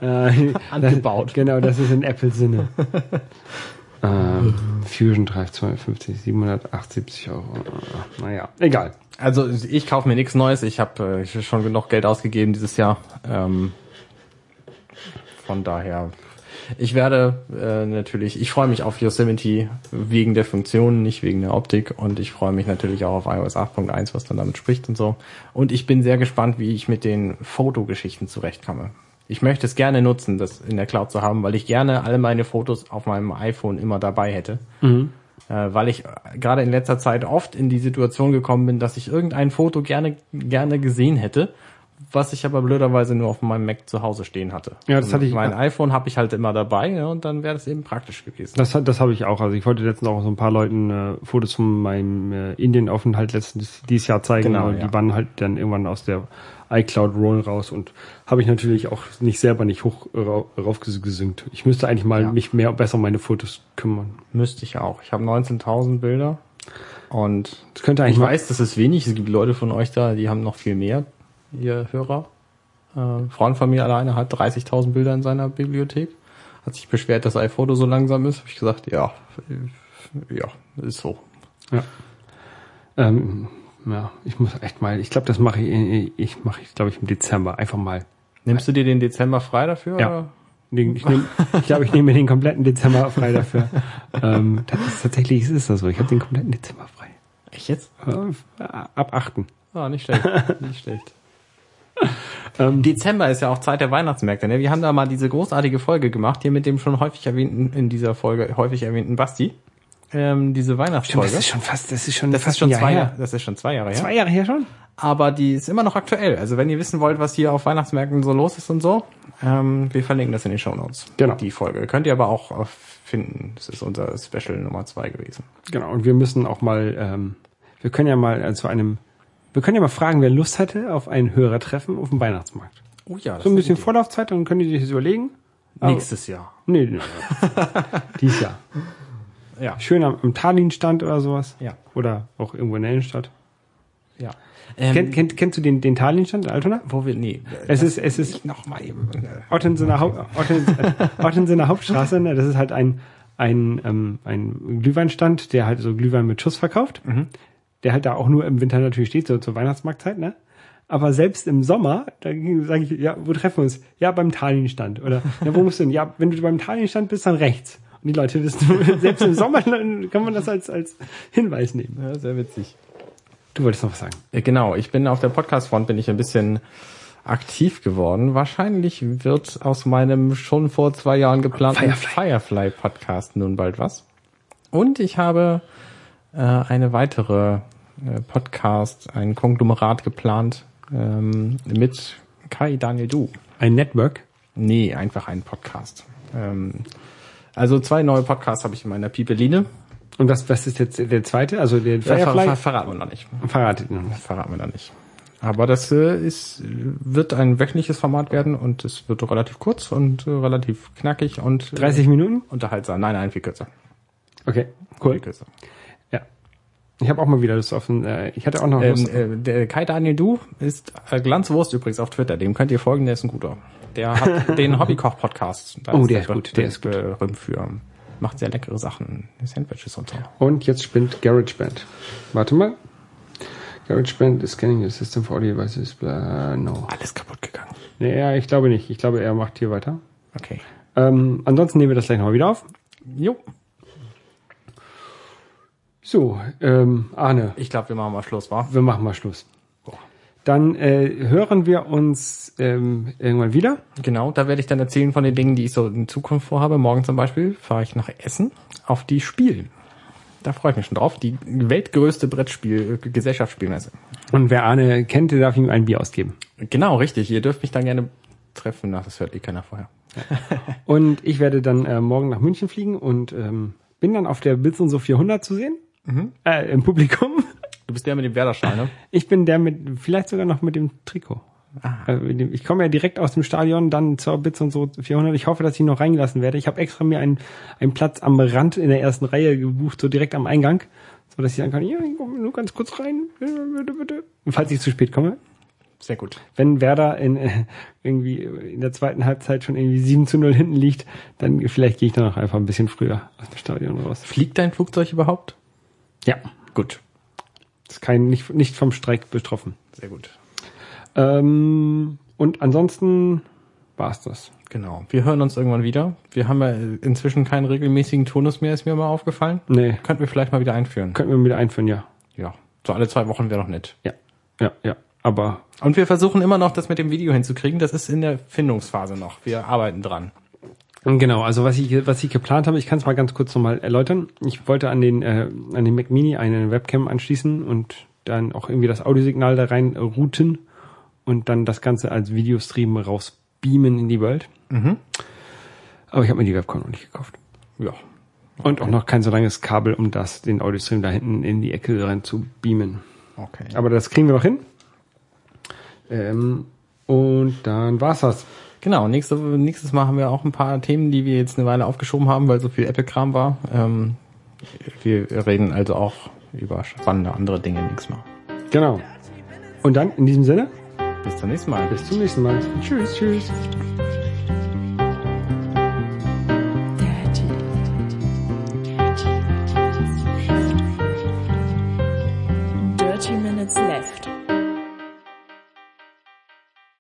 Äh, Angebaut. Das, genau, das ist in Apple-Sinne. ähm, Fusion Drive 250, 778 Euro. Naja, egal. Also ich kaufe mir nichts Neues. Ich habe äh, schon genug Geld ausgegeben dieses Jahr. Ähm, von daher, ich werde äh, natürlich, ich freue mich auf Yosemite wegen der Funktionen, nicht wegen der Optik. Und ich freue mich natürlich auch auf iOS 8.1, was dann damit spricht und so. Und ich bin sehr gespannt, wie ich mit den Fotogeschichten zurechtkomme. Ich möchte es gerne nutzen, das in der Cloud zu haben, weil ich gerne alle meine Fotos auf meinem iPhone immer dabei hätte. Mhm. Äh, weil ich äh, gerade in letzter Zeit oft in die Situation gekommen bin, dass ich irgendein Foto gerne, gerne gesehen hätte, was ich aber blöderweise nur auf meinem Mac zu Hause stehen hatte. Ja, das Und hatte ich- Mein iPhone habe ich halt immer dabei ja, und dann wäre das eben praktisch gewesen. Das, hat- das habe ich auch. Also ich wollte letztens auch so ein paar Leuten äh, Fotos von meinem äh, Indien-Aufenthalt letztens dieses Jahr zeigen. Genau, und ja. Die waren halt dann irgendwann aus der iCloud Roll raus und habe ich natürlich auch nicht selber nicht hoch ra- raufgesynkt. Ich müsste eigentlich mal Ja. mich mehr besser um meine Fotos kümmern. Müsste ich auch. Ich habe 19.000 Bilder und Das könnte eigentlich ich weiß, das ist wenig. Es gibt Leute von euch da, die haben noch viel mehr, ihr Hörer. Äh, mir alleine hat 30.000 Bilder in seiner Bibliothek. Hat sich beschwert, dass iPhoto so langsam ist. Habe ich gesagt, ja, äh, ja, ist so. ähm, ja, ich muss echt mal, ich glaube, das mache ich, ich mache ich glaube ich im Dezember einfach mal. Nimmst du dir den Dezember frei dafür? Ja. Oder? Ich, nehm, ich glaube, ich nehme mir den kompletten Dezember frei dafür. ähm, das ist, tatsächlich ist das so. Ich habe den kompletten Dezember frei. Echt jetzt? Äh, ab 8. Ah, nicht schlecht. nicht schlecht. Ähm, Dezember ist ja auch Zeit der Weihnachtsmärkte. Ne? Wir haben da mal diese großartige Folge gemacht, hier mit dem schon häufig erwähnten, in dieser Folge häufig erwähnten Basti. Ähm, diese Stimmt, Weihnachtsfolge. das ist schon fast, das ist schon Das fast ist schon zwei her. Jahre, das ist schon zwei Jahre her. Zwei Jahre her schon? Aber die ist immer noch aktuell. Also wenn ihr wissen wollt, was hier auf Weihnachtsmärkten so los ist und so, ähm, wir verlinken das in den Shownotes. Genau. Die Folge. Könnt ihr aber auch äh, finden. Das ist unser Special Nummer zwei gewesen. Genau. Und wir müssen auch mal, ähm, wir können ja mal äh, zu einem, wir können ja mal fragen, wer Lust hätte auf ein Hörertreffen auf dem Weihnachtsmarkt. Oh ja, das So ein bisschen Vorlaufzeit, dann können die sich das überlegen. Aber- Nächstes Jahr. Nee, nee, nee. Dies Jahr. Ja. Schön am, am Tallinn-Stand oder sowas. Ja. Oder auch irgendwo in der Innenstadt. Ja. Ähm, Kennt, kennt, kennst du den, den Tallinn-Stand in Altona? wo wir, nee. Es ist, es ist noch mal eben. Ottensener, Haupt, Otten, Ottensener Hauptstraße, ne? das ist halt ein, ein, ähm, ein Glühweinstand, der halt so Glühwein mit Schuss verkauft, der halt da auch nur im Winter natürlich steht, so zur Weihnachtsmarktzeit, ne? Aber selbst im Sommer, da sage ich, ja, wo treffen wir uns? Ja, beim Tallinn-Stand. Oder, ja, wo musst du denn? Ja, wenn du beim Tallinn-Stand bist, dann rechts. Und die Leute wissen, selbst im Sommer kann man das als, als Hinweis nehmen. Ja, sehr witzig. Du wolltest noch was sagen. Ja, Genau, ich bin auf der Podcast-Front bin ich ein bisschen aktiv geworden. Wahrscheinlich wird aus meinem schon vor zwei Jahren geplanten Firefly-Podcast nun bald was. Und ich habe äh, eine weitere äh, Podcast, ein Konglomerat geplant ähm, mit Kai Daniel Du. Ein Network. Nee, einfach ein Podcast. Ähm, also zwei neue Podcasts habe ich in meiner Pipeline. Und was, was ist jetzt der zweite? Also der Ver Firefly? ver verraten wir noch nicht. Verratet ihn noch nicht. verraten wir da nicht. Aber das äh, ist, wird ein wöchentliches Format werden und es wird relativ kurz und äh, relativ knackig und äh, 30 Minuten? unterhaltsam. Nein, nein, viel kürzer. Okay, cool. Viel kürzer. Ich habe auch mal wieder auf ein, äh, ich hatte auch noch Ähm, äh, der Kai Daniel Du ist äh, Glanzwurst übrigens auf Twitter. Dem könnt ihr folgen, der ist ein guter. Der hat den Hobbykoch-Podcast. Oh, der ist gut, der ist gut. berühmt für. Macht sehr leckere Sachen. Sandwiches und so. Und jetzt spinnt GarageBand. Warte mal. GarageBand is scanning the system for audio devices. Blah, no. Alles kaputt gegangen. Nee, ja, ich glaube nicht. Ich glaube, er macht hier weiter. Okay. Ähm, ansonsten nehmen wir das gleich nochmal wieder auf. Jo. So, ähm, Arne, Ich glaube, wir machen mal Schluss, wa? wir machen mal Schluss. Dann äh, hören wir uns ähm, irgendwann wieder. Genau, da werde ich dann erzählen von den Dingen, die ich so in Zukunft vorhabe. Morgen zum Beispiel fahre ich nach Essen auf die Spiel. Da freue ich mich schon drauf. Die weltgrößte Brettspiel, äh, Gesellschaftsspielmesse. Und wer Arne kennt, der darf ihm ein Bier ausgeben. Genau, richtig. Ihr dürft mich dann gerne treffen. Ach, das hört eh keiner vorher. Und ich werde dann äh, morgen nach München fliegen und ähm, bin dann auf der Blitz und so 400 zu sehen. Äh, Im Publikum. Du bist der mit dem Werderschein, ne? Ich bin der mit, vielleicht sogar noch mit dem Trikot. Äh, mit dem- Ich komme ja direkt aus dem Stadion, dann zur Blitz und so 400. Ich hoffe, dass ich noch reingelassen werde. Ich habe extra mir einen, einen Platz am Rand in der ersten Reihe gebucht, so direkt am Eingang, so dass ich sagen kann, ja, ich komme nur ganz kurz rein, bitte, bitte. Und falls ich zu spät komme, Sehr gut. wenn Werder in, äh, irgendwie in der zweiten Halbzeit schon irgendwie 7 zu 0 hinten liegt, dann vielleicht gehe ich dann auch einfach ein bisschen früher aus dem Stadion raus. Fliegt dein Flugzeug überhaupt? Ja, Gut. ist kein, nicht, nicht vom Streik betroffen. Sehr gut. Ähm, und ansonsten war's das. Genau. Wir hören uns irgendwann wieder. Wir haben ja inzwischen keinen regelmäßigen Turnus mehr, ist mir mal aufgefallen. Nee, Könnten wir vielleicht mal wieder einführen. könnten wir wieder einführen, ja. Ja. So alle zwei Wochen wäre doch nett. Ja, ja, ja. Aber Und wir versuchen immer noch, das mit dem Video hinzukriegen. Das ist in der Findungsphase noch. Wir arbeiten dran. Genau, also was ich was ich geplant habe, ich kann es mal ganz kurz nochmal erläutern. Ich wollte an den äh, an den Mac Mini eine Webcam anschließen und dann auch irgendwie das Audiosignal da rein routen und dann das Ganze als Videostream raus beamen in die Welt. Aber ich habe mir die Webcam noch nicht gekauft. Ja. Und auch noch kein so langes Kabel, um das, den Audiostream da hinten in die Ecke rein zu beamen. Okay. Aber das kriegen wir noch hin. Ähm, und dann war's das. Genau, nächste, nächstes Mal haben wir auch ein paar Themen, die wir jetzt eine Weile aufgeschoben haben, weil so viel Apple-Kram war. Ähm, wir reden also auch über spannende andere Dinge nächstes Mal. Genau. Und dann in diesem Sinne, Bis zum nächsten Mal. bis zum nächsten Mal. Tschüss, tschüss.